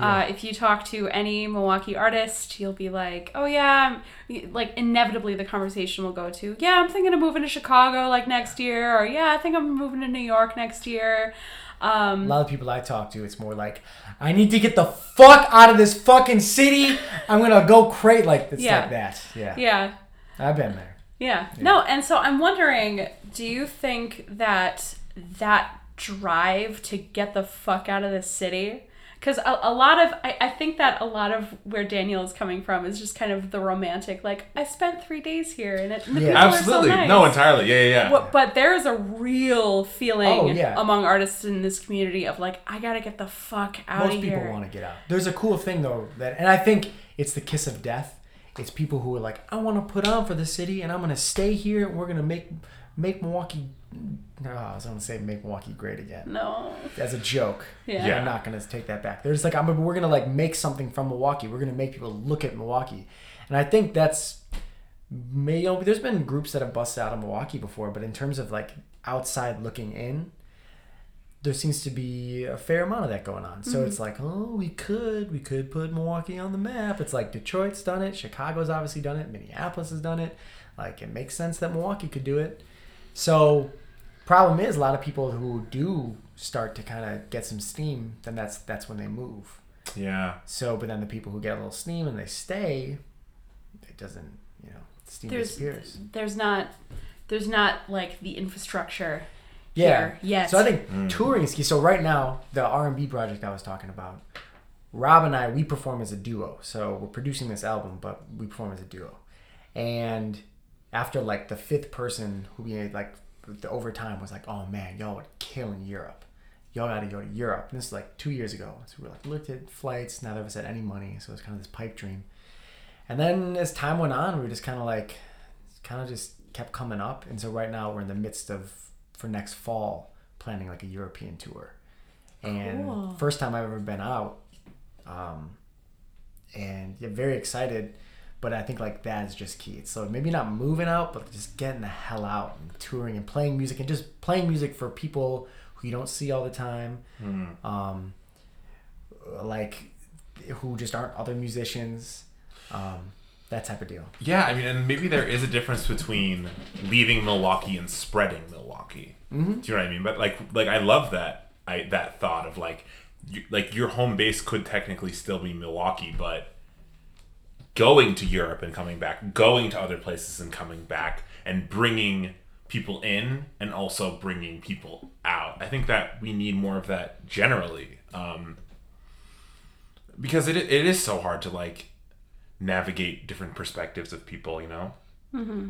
Uh, if you talk to any Milwaukee artist, you'll be like, "Oh yeah," I'm, like inevitably the conversation will go to, "Yeah, I'm thinking of moving to Chicago like next year," or "Yeah, I think I'm moving to New York next year." Um, A lot of people I talk to, it's more like, I need to get the fuck out of this fucking city. I'm gonna go crate like it's Yeah. like that. Yeah. yeah. I've been there. Yeah. No, and so I'm wondering, do you think that that drive to get the fuck out of the city? Because a, a lot of, I, I think that a lot of where Daniel is coming from is just kind of the romantic, like, I spent three days here and, it, and the Yeah. people are Absolutely. so nice. No, entirely. Yeah, yeah, yeah. But, but there's a real feeling Oh, yeah. among artists in this community of like, I gotta get the fuck out of here. Most people want to get out. There's a cool thing though that, and I think it's the kiss of death. It's people who are like, I want to put on for the city, and I'm gonna stay here, and we're gonna make make Milwaukee. No, I was gonna say make Milwaukee great again No. as a joke. Yeah. Yeah. I'm not gonna take that back. There's like, I'm, we're gonna like make something from Milwaukee. We're gonna make people look at Milwaukee, and I think that's. May, you know, there's been groups that have busted out of Milwaukee before, but in terms of like outside looking in, there seems to be a fair amount of that going on. So it's mm-hmm. like, oh, we could, we could put Milwaukee on the map. It's like Detroit's done it, Chicago's obviously done it, Minneapolis has done it. Like it makes sense that Milwaukee could do it. So, problem is, a lot of people who do start to kind of get some steam, then that's that's when they move. yeah. So, but then the people who get a little steam and they stay, it doesn't, you know, steam There's disappears. there's not there's not like the infrastructure Yeah. yet. So I think touring is key. So right now, the R and B project I was talking about, Rob and I we perform as a duo. So we're producing this album, but we perform as a duo. And after like the fifth person who we had like the overtime was like, oh man, y'all would kill in Europe. Y'all got to go to Europe. And this is like two years ago. So we were like looked at flights. Neither of us had any money, so it was kind of this pipe dream. And then as time went on, we were just kind of like, kind of just kept coming up. And so right now we're in the midst of for next fall planning like a European tour. And Cool. first time I've ever been out. Um, and yeah, very excited. But I think like that is just key. So maybe not moving out, but just getting the hell out and touring and playing music and just playing music for people who you don't see all the time. Um, like who just aren't other musicians. Um, that type of deal. Yeah, I mean, and maybe there is a difference between leaving Milwaukee and spreading Milwaukee. Mm-hmm. Do you know what I mean? But like, like I love that I that thought of like, you, like your home base could technically still be Milwaukee, but going to Europe and coming back, going to other places and coming back, and bringing people in and also bringing people out. I think that we need more of that generally, um, because it it is so hard to like navigate different perspectives of people. You know. Mm-hmm.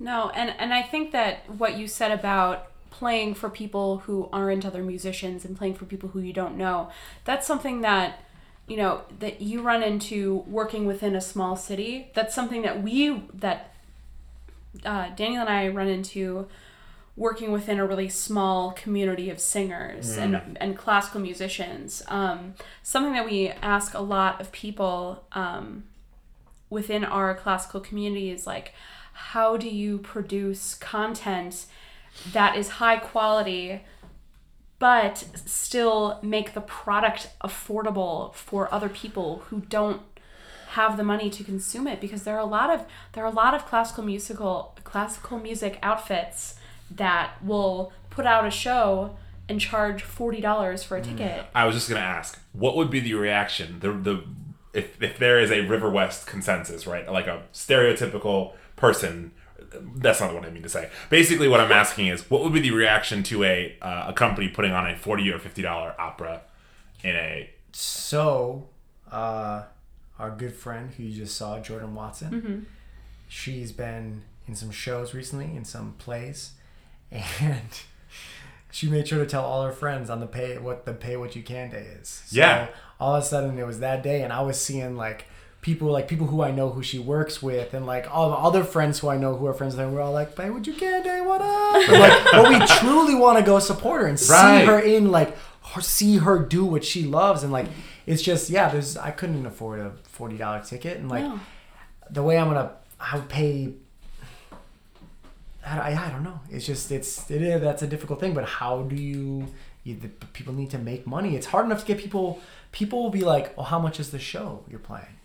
No, and and I think that what you said about playing for people who aren't other musicians and playing for people who you don't know, that's something that you know that you run into working within a small city. That's something that we that uh, Daniel and I run into working within a really small community of singers and, and classical musicians. Um, something that we ask a lot of people um, within our classical community is like, how do you produce content that is high quality but still make the product affordable for other people who don't have the money to consume it because there are a lot of there are a lot of classical musical classical music outfits that will put out a show and charge forty dollars for a ticket. I was just gonna ask, what would be the reaction? The the if if there is a River West consensus, right? Like a stereotypical person. That's not what I mean to say. Basically, what I'm asking is, what would be the reaction to a uh, a company putting on a forty or fifty dollar opera in a So, uh, our good friend who you just saw, Jordan Watson, Mm-hmm. she's been in some shows recently, in some plays, and she made sure to tell all her friends on the pay what the pay what you can day is. So Yeah. All of a sudden, it was that day, and I was seeing like people like people who I know who she works with, and like all the other friends who I know who are friends with her. We're all like, "Pay what you can day, what up?" But, like, but we truly want to go support her and see her in like her, see her do what she loves, and like it's just yeah. There's I couldn't afford a forty dollar ticket, and like No. the way I'm gonna I would pay. I, I, don't know. It's just it's it is that's a difficult thing. But how do you? you the, people need to make money. It's hard enough to get people. People will be like, "Well, how much is the show you're playing?"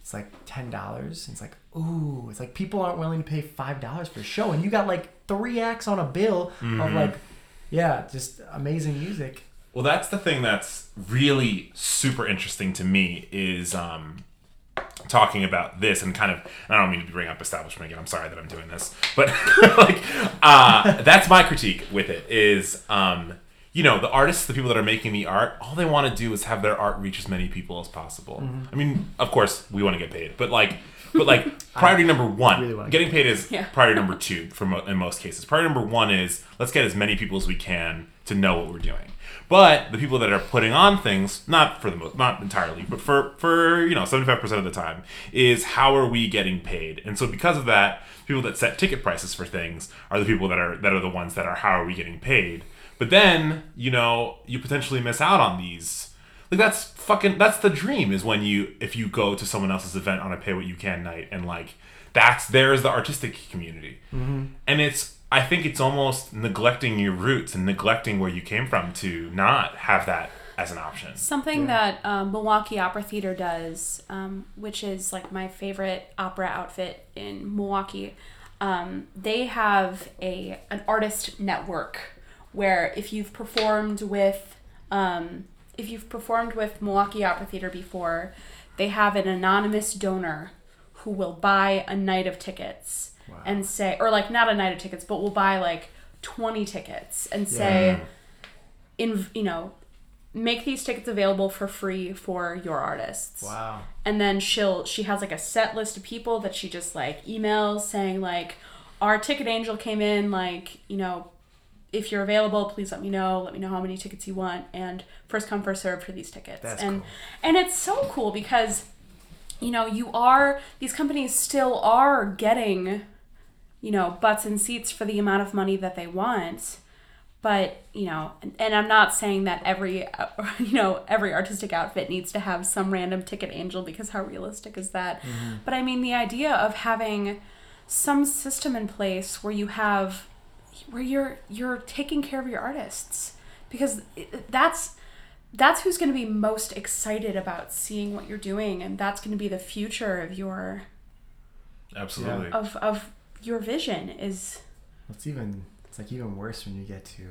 It's like ten dollars. It's like ooh. It's like people aren't willing to pay five dollars for a show, and you got like three acts on a bill of like yeah, just amazing music. Well, that's the thing that's really super interesting to me is um, talking about this and kind of. And I don't mean to bring up establishment again. I'm sorry that I'm doing this, but like uh, that's my critique with it is. Um, you know, the artists, the people that are making the art, all they want to do is have their art reach as many people as possible. I mean, of course, we want to get paid, but like, but like, priority number one, really wanna getting paid is Yeah. priority number two for mo- in most cases. Priority number one is let's get as many people as we can to know what we're doing. But the people that are putting on things, not for the most, not entirely, but for for you know seventy five percent of the time, is how are we getting paid? And so because of that, people that set ticket prices for things are the people that are that are the ones that are how are we getting paid? But then you know you potentially miss out on these. Like that's fucking that's the dream is when you if you go to someone else's event on a pay what you can night and like that's there's the artistic community mm-hmm. and it's i think it's almost neglecting your roots and neglecting where you came from to not have that as an option. Something that um, Milwaukee Opera Theater does, um, which is like my favorite opera outfit in Milwaukee, um, they have a an artist network where if you've performed with um, if you've performed with Milwaukee Opera Theater before, they have an anonymous donor who will buy a night of tickets and say, or like not a night of tickets, but we'll buy like twenty tickets and say in you know make these tickets available for free for your artists. Wow. and then she'll she has like a set list of people that she just like emails saying like our ticket angel came in like you know if you're available please let me know. Let me know how many tickets you want and first come first serve for these tickets. That's and cool. and it's so cool because you know you are these companies still are getting you know butts and seats for the amount of money that they want. But you know and, and i'm not saying that every you know every artistic outfit needs to have some random ticket angel because how realistic is that? Mm-hmm. But i mean the idea of having some system in place where you have where you're you're taking care of your artists because that's that's who's going to be most excited about seeing what you're doing and that's going to be the future of your absolutely. of of your vision is It's even it's like even worse when you get to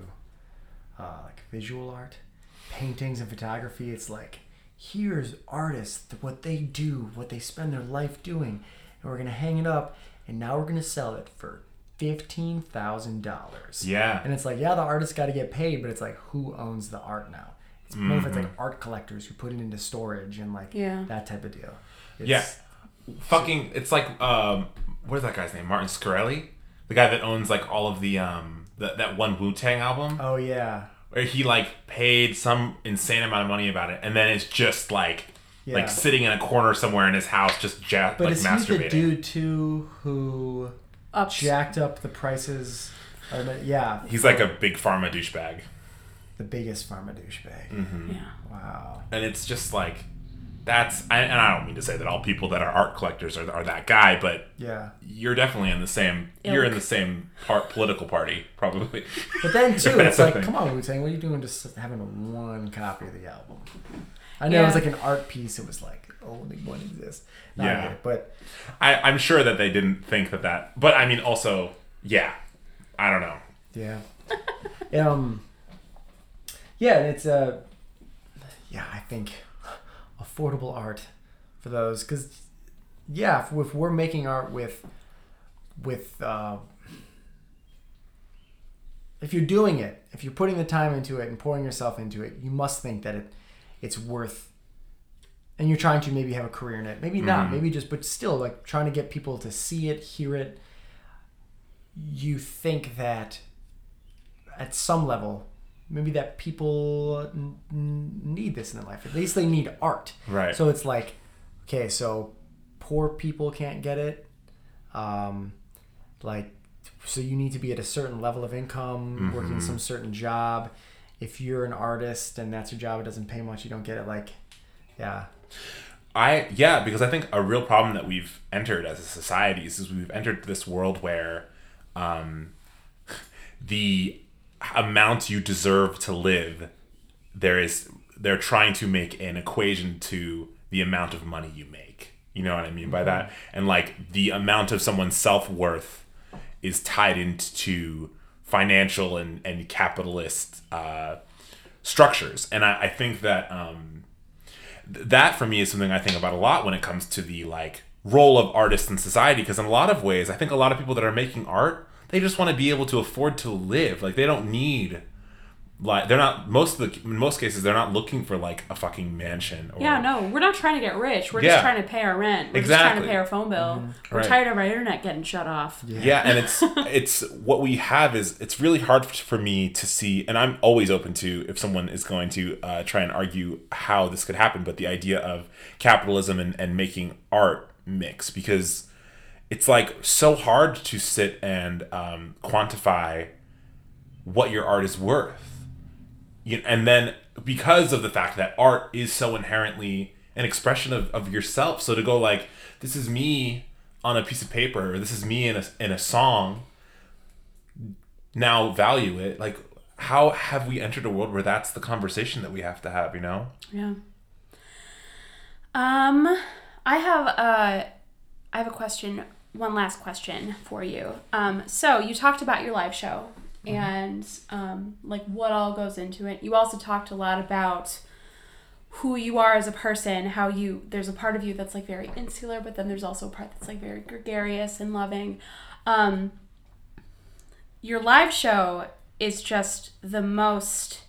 uh, like visual art, paintings and photography. It's like here's artists what they do, what they spend their life doing, and we're gonna hang it up, and now we're gonna sell it for fifteen thousand dollars. yeah And it's like, yeah, the artist got to get paid, but it's like, who owns the art now? It's more if it's like art collectors who put it into storage and like Yeah. that type of deal. It's, yeah fucking it's like um what's that guy's name martin Shkreli, the guy that owns like all of the um the, that one wu-tang album Oh yeah. where he like paid some insane amount of money about it and then it's just like Yeah. like sitting in a corner somewhere in his house just ja- But like is he masturbating the dude too who up jacked up the prices? Or the, yeah, he's like a big pharma douchebag the biggest pharma douchebag. Mm-hmm. yeah Wow. and it's just like that's I, and i don't mean to say that all people that are art collectors are, are that guy but Yeah. you're definitely in the same you're in the same part political party probably But then too, it's like, thing. come on, Wu Tang, what are you doing just having one copy of the album? I know it was like an art piece. It was like only one exists. No, I Yeah. get but I, i'm sure that they didn't think that that but i mean also yeah i don't know Yeah. um. Yeah, and it's uh, yeah, I think affordable art for those because yeah, if, if we're making art with with uh, if you're doing it, if you're putting the time into it and pouring yourself into it, you must think that it it's worth. And you're trying to maybe have a career in it, maybe not, maybe just, but still, like trying to get people to see it, hear it. You think that at some level, maybe that people n- need this in their life. At least they need art. Right. So it's like, okay, so poor people can't get it. Um, like, so you need to be at a certain level of income, working some certain job. If you're an artist and that's your job, it doesn't pay much, you don't get it. Like, yeah. I yeah, because I think a real problem that we've entered as a society is, is we've entered this world where um, the amount you deserve to live there is they're trying to make an equation to the amount of money you make. You know what I mean by that? Mm-hmm. And like the amount of someone's self worth is tied into financial and and capitalist uh, structures, and I, I think that um, th- that for me is something I think about a lot when it comes to the like role of artists in society because in a lot of ways I think a lot of people that are making art they just want to be able to afford to live like they don't need like they're not most of the in most cases they're not looking for like a fucking mansion or Yeah, no, we're not trying to get rich. We're Yeah. just trying to pay our rent. We're just trying Exactly. to pay our phone bill. We're Right. tired of our internet getting shut off. yeah and it's it's what we have is it's really hard for me to see and i'm always open to if someone is going to uh, try and argue how this could happen but the idea of capitalism and, and making art mix because it's like so hard to sit and um, quantify what your art is worth you and then because of the fact that art is so inherently an expression of, of yourself so to go like this is me on a piece of paper or this is me in a, in a song now value it like how have we entered a world where that's the conversation that we have to have you know Yeah. Um, I have a, I have a question. One last question for you. Um, so you talked about your live show and um, like what all goes into it. You also talked a lot about who you are as a person. How you there's a part of you that's like very insular, but then there's also a part that's like very gregarious and loving. Um, your live show is just the most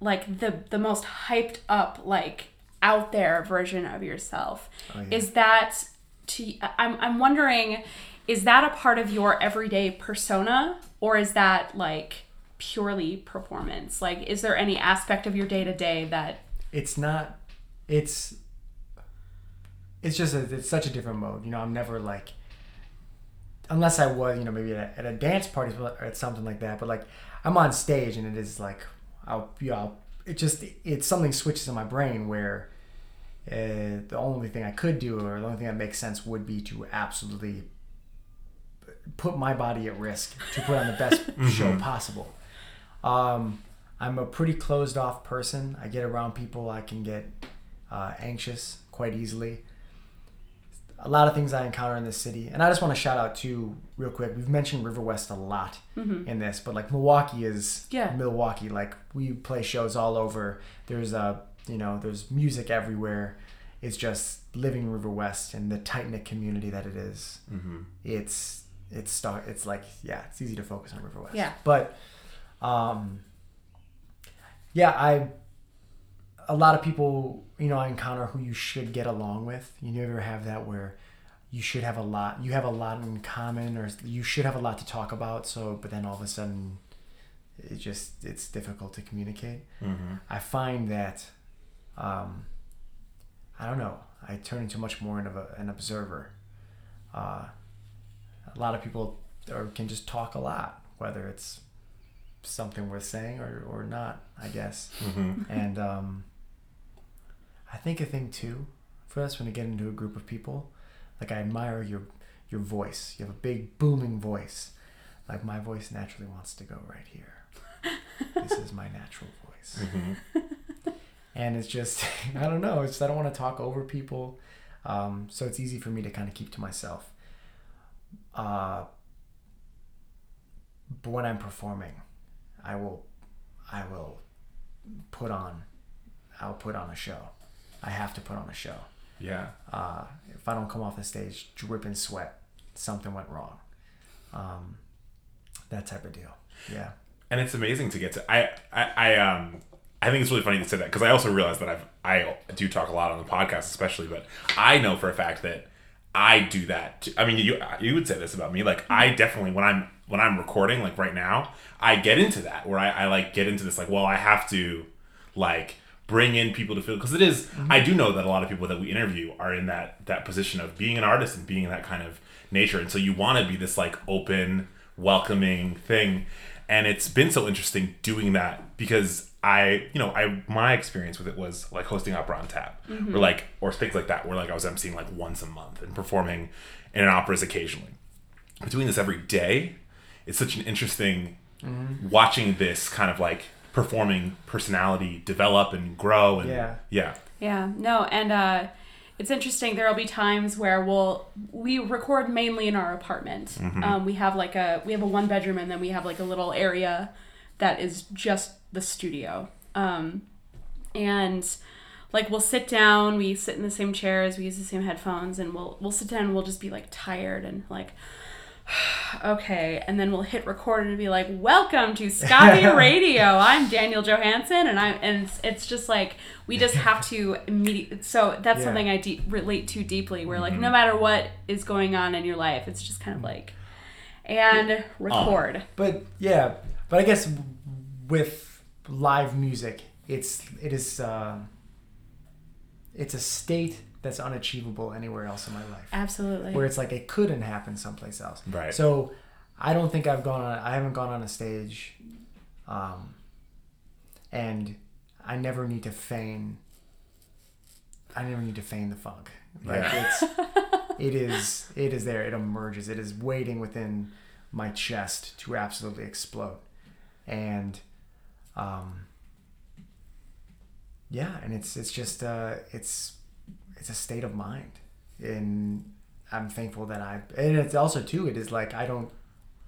like the the most hyped up like out there version of yourself Oh, yeah. is that to I'm, I'm wondering is that a part of your everyday persona or is that like purely performance? Like is there any aspect of your day to day that it's not it's it's just a, it's such a different mode you know i'm never like unless i was you know maybe at a, at a dance party or at something like that but like i'm on stage and it is like i'll you know it just it's something switches in my brain where uh, the only thing i could do or the only thing that makes sense would be to absolutely put my body at risk to put on the best show possible um, I'm a pretty closed off person. I get around people, I can get uh, anxious quite easily. A lot of things I encounter in this city, and I just want to shout out to real quick. We've mentioned River West a lot in this, but like Milwaukee is Yeah. Milwaukee. Like we play shows all over. There's a you know there's music everywhere. It's just living River West and the tight knit community that it is. It's it's start. It's like yeah, it's easy to focus on River West. Yeah. but um yeah i a lot of people you know i encounter who you should get along with you never have that where you should have a lot you have a lot in common or you should have a lot to talk about so but then all of a sudden it just it's difficult to communicate i find that um i don't know. I turn into much more of a, an observer. Uh a lot of people or can just talk a lot whether it's something worth saying or, or not i guess. And um, i think a thing too for us when we get into a group of people like i admire your your voice. You have a big booming voice. Like my voice naturally wants to go right here. This is my natural voice and it's just i don't know it's i don't want to talk over people um, so it's easy for me to kind of keep to myself uh, but when i'm performing I will I will put on I'll put on a show. I have to put on a show. yeah Uh, if I don't come off the stage dripping sweat, something went wrong. Um, that type of deal. Yeah. and it's amazing to get to i i, I um i think it's really funny to say that because i also realize that i've i do talk a lot on the podcast especially but i know for a fact that i do that too. i mean you you would say this about me like i mm-hmm. definitely when i'm when i'm recording like right now i get into that where i, I like get into this like well i have to like bring in people to feel because it is- mm-hmm. i do know that a lot of people that we interview are in that that position of being an artist and being in that kind of nature and so you want to be this like open welcoming thing and it's been so interesting doing that because I, you know, I my experience with it was like hosting opera on tap, or like or things like that, where like I was emceeing like once a month and performing in operas occasionally. But doing this every day, it's such an interesting watching this kind of like performing personality develop and grow and Yeah. yeah, Yeah, no, and uh, it's interesting. There'll be times where we'll we record mainly in our apartment. Um, we have like a we have a one bedroom and then we have like a little area that is just the studio. Um, and like we'll sit down, we sit in the same chairs, we use the same headphones, and we'll we'll sit down and we'll just be like tired and like okay, and then we'll hit record and be like, "Welcome to Scotty Radio. I'm Daniel Johansson, and I'm and it's, it's just like we just have to immediately. So that's Yeah. something I de- relate to deeply. Where like no matter what is going on in your life, it's just kind of like and record. But yeah, but I guess with live music, it's it is uh, it's a state that's unachievable anywhere else in my life. Absolutely. Where it's like it couldn't happen someplace else. Right. So I don't think I've gone on. I haven't gone on a stage, um, and I never need to feign. I never need to feign the funk. Like Yeah. it's, it is, it is there. It emerges. It is waiting within my chest to absolutely explode, and, um, yeah, and it's it's just uh, it's it's a state of mind, and I'm thankful that I. And it's also too. It is like I don't,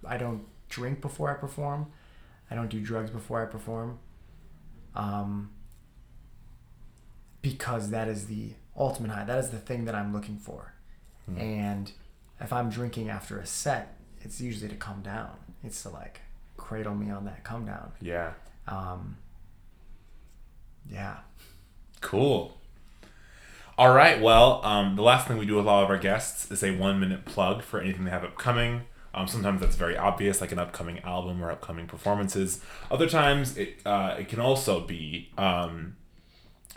I don't drink before I perform. I don't do drugs before I perform. Um. Because that is the ultimate high. That is the thing that I'm looking for, and if I'm drinking after a set, it's usually to come down. It's to like cradle me on that come down. Yeah. Um. Yeah. Cool. All right. Well, um, the last thing we do with all of our guests is a one minute plug for anything they have upcoming. Um, sometimes that's very obvious, like an upcoming album or upcoming performances. Other times, it uh, it can also be, um,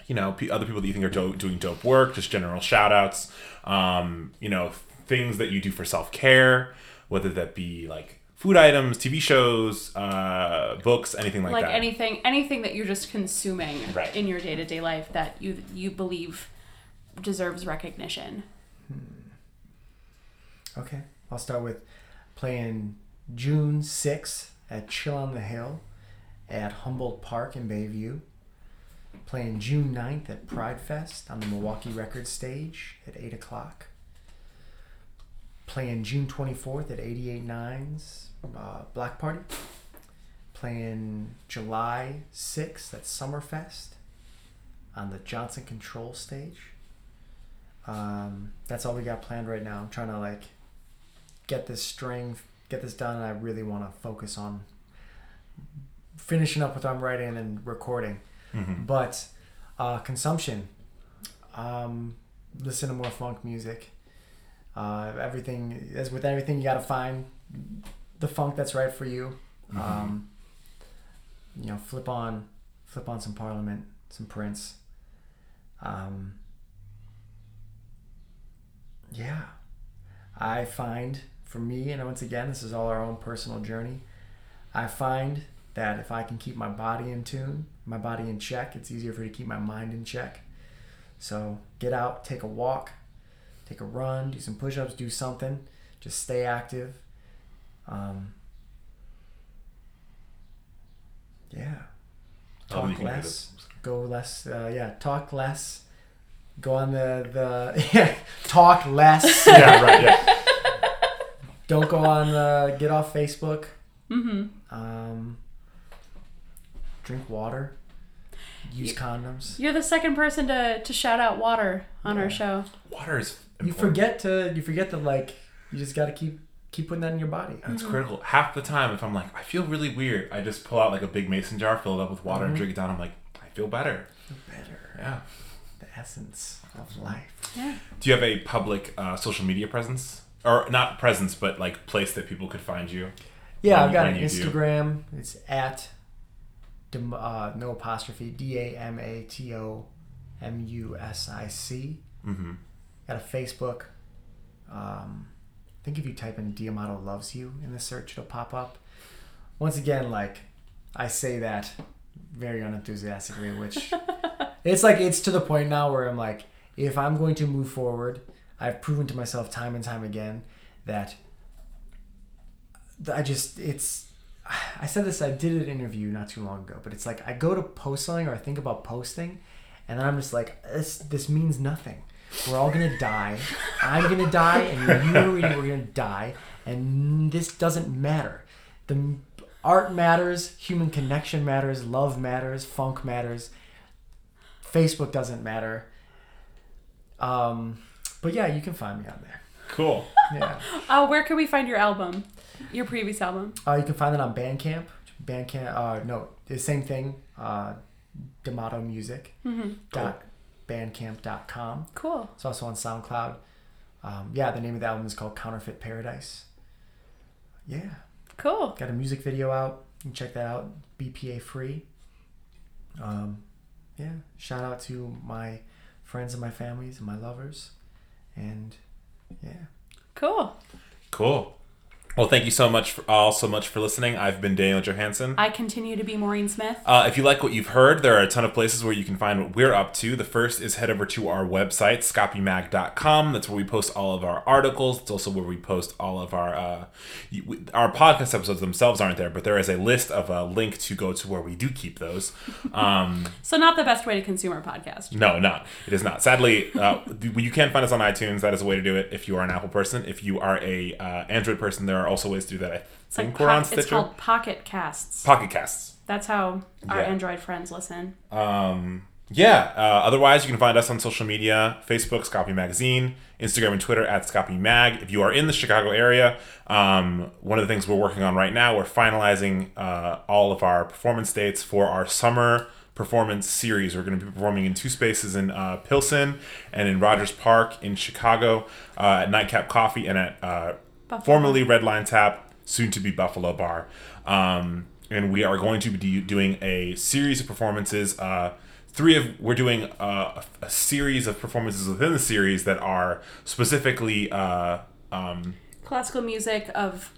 you know, p- other people that you think are do- doing dope work, just general shout outs, um, you know, things that you do for self care, whether that be like food items, TV shows, uh, books, anything like, like that. Like anything anything that you're just consuming Right. in your day-to-day life that you you believe deserves recognition Okay, I'll start with playing June 6th at Chill on the Hill at Humboldt Park in Bayview. Playing June 9th at Pride Fest on the Milwaukee Record Stage at 8 o'clock. Playing June 24th at 889's uh, Black Party. Playing July 6th at Summerfest on the Johnson Control Stage. Um, that's all we got planned right now. I'm trying to like get this string, get this done, and I really want to focus on finishing up what I'm writing and recording. Mhm. But uh, consumption, um, listen to more funk music. Uh, everything as with everything, you gotta find the funk that's right for you. Um, you know, flip on, flip on some Parliament, some Prince. Um, yeah, I find for me, and once again, this is all our own personal journey. I find that if I can keep my body in tune, my body in check, it's easier for me to keep my mind in check. So get out, take a walk, take a run, do some push ups, do something. Just stay active. Um, yeah. I love that you Talk can less, go less. Uh, yeah, talk less. Go on the the yeah, talk less. yeah, right. Yeah. Don't go on. Uh, get off Facebook. mm-hmm Um, drink water. Use condoms. you're the second person to to shout out water on Yeah. our show Water is. You forget to. You forget that like you just got to keep keep putting that in your body. And it's critical. Half the time, if I'm like, I feel really weird, I just pull out like a big mason jar, fill it up with water, and Mhm. drink it down. I'm like, I feel better. Better. Yeah. The essence of life. yeah Do you have a public uh, social media presence, or not presence, but like place that people could find you? Yeah, I've got an you do. Instagram. It's at Dam- uh, no apostrophe D A M A T O M U S I C. Mm-hmm. Got a Facebook. Um, I think if you type in Diamato loves you in the search, it'll pop up. Once again, like I say that very unenthusiastically, which it's like it's to the point now where I'm like, if I'm going to move forward, I've proven to myself time and time again that I just it's. I said this. I did an interview not too long ago, but it's like I go to post something or I think about posting, and then I'm just like, this this means nothing. We're all gonna die. I'm gonna die, and you are reading. We're gonna die, and this doesn't matter. The art matters. Human connection matters. Love matters. Funk matters. Facebook doesn't matter. Um, but yeah, you can find me on there. Cool. Yeah. Uh, where can we find your album? Your previous album? Uh, you can find it on Bandcamp. Bandcamp. Uh, no, the same thing. Uh, D'Amato Music. Dot bandcamp.com. Cool. It's also on SoundCloud. Um, yeah, the name of the album is called Counterfeit Paradise. Yeah, Cool. got a music video out. You can check that out. BPA free. Um, yeah, shout out to my friends and my families and my lovers. And yeah. Cool. Cool. Well, thank you so much for, all so much for listening. I've been Daniel Johansson. I continue to be Maureen Smith. Uh, if you like what you've heard, there are a ton of places where you can find what we're up to. The first is head over to our website, scopymag.com. That's where we post all of our articles. It's also where we post all of our uh, our podcast episodes themselves aren't there, but there is a list of a link to go to where we do keep those. Um, So not the best way to consume our podcast. no, not it is not. Sadly, uh, you can find us on iTunes. That is a way to do it. If you are an Apple person, if you are a uh, Android person, there are also ways to do that. I It's like think we're on poc- it's Stitcher, called Pocket Casts. Pocket Casts. That's how our Yeah. Android friends listen. Um, yeah. Uh, otherwise, you can find us on social media: Facebook, Scopy Magazine, Instagram and Twitter at Scopy Mag. If you are in the Chicago area, um, one of the things we're working on right now, we're finalizing uh, all of our performance dates for our summer performance series. We're going to be performing in two spaces in uh, Pilsen and in Rogers Park in Chicago uh, at Nightcap Coffee and at uh, Buffalo. formerly Red Line Tap, soon to be Buffalo Bar. Um, and we are going to be doing a series of performances. Uh, three of we're doing uh, a, a series of performances within the series that are specifically uh, um, Classical music of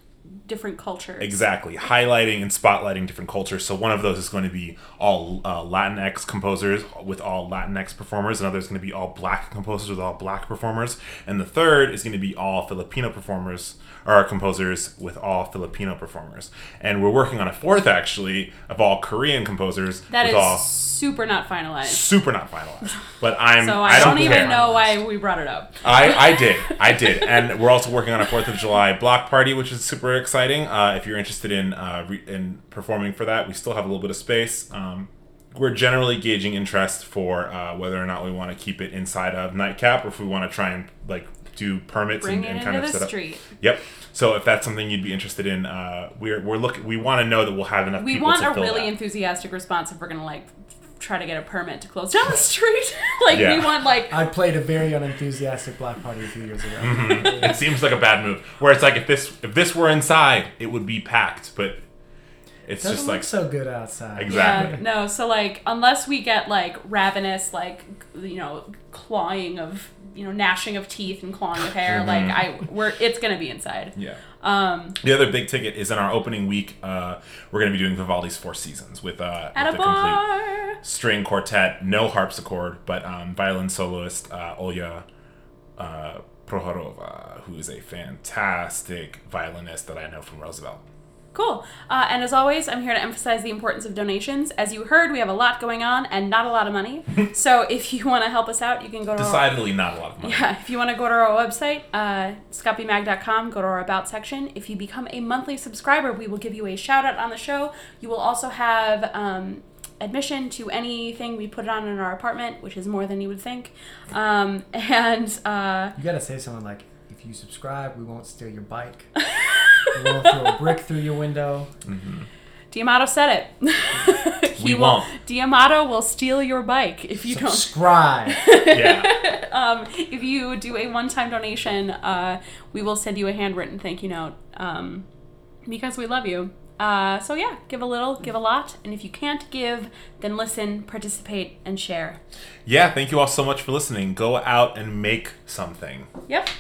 different cultures. Exactly, highlighting and spotlighting different cultures. So one of those is going to be all uh, Latinx composers with all Latinx performers. Another is going to be all Black composers with all Black performers, and the third is going to be all Filipino performers or composers with all Filipino performers. And we're working on a fourth actually of all Korean composers That is all super not finalized. super not finalized. But I'm So I I, don't, care. even know why we brought it up. I, I did. I did. And we're also working on a 4th of July block party, which is super exciting. Uh, if you're interested in, uh, re- in performing for that, we still have a little bit of space. Um, we're generally gauging interest for uh, whether or not we want to keep it inside of Nightcap or if we want to try and like do permits Bring and, and kind of set up. street. Yep. So if that's something you'd be interested in, uh, we're we're looking. We want to know that we'll have enough. We people want to a really that. enthusiastic response if we're gonna like try to get a permit to close down the street. like Yeah. we want like I played a very unenthusiastic block party a few years ago. Mm-hmm. it seems like a bad move. Where it's like if this if this were inside, it would be packed, but it's Doesn't just look like so good outside. Exactly. Yeah, no, so like unless we get like ravenous like you know clawing of you know gnashing of teeth and clawing of hair, mm-hmm. like I we're it's gonna be inside. yeah. Um, The other big ticket is in our opening week. Uh, we're going to be doing Vivaldi's Four Seasons with, uh, at with a the complete string quartet, no harpsichord, but um, violin soloist uh, Olya uh, Prohorova, who is a fantastic violinist that I know from Roosevelt. Cool. Uh, and as always, I'm here to emphasize the importance of donations. As you heard, we have a lot going on and not a lot of money. so if you want to help us out, you can go to our, not a lot of money. yeah, if you want to go to our website, uh, scopymag.com, go to our About section. If you become a monthly subscriber, we will give you a shout out on the show. You will also have um, admission to anything we put on in our apartment, which is more than you would think. Um, and uh, You gotta say something like, if you subscribe, we won't steal your bike. we won't throw a brick through your window. Diamato said it. He We will- won't. Diamato will steal your bike if you don't. Subscribe. Yeah. um, if you do a one-time donation, uh, we will send you a handwritten thank you note um, because we love you. Uh, so yeah, give a little, give a lot, and if you can't give, then listen, participate, and share. yeah, thank you all so much for listening. Go out and make something. Yep. Truth.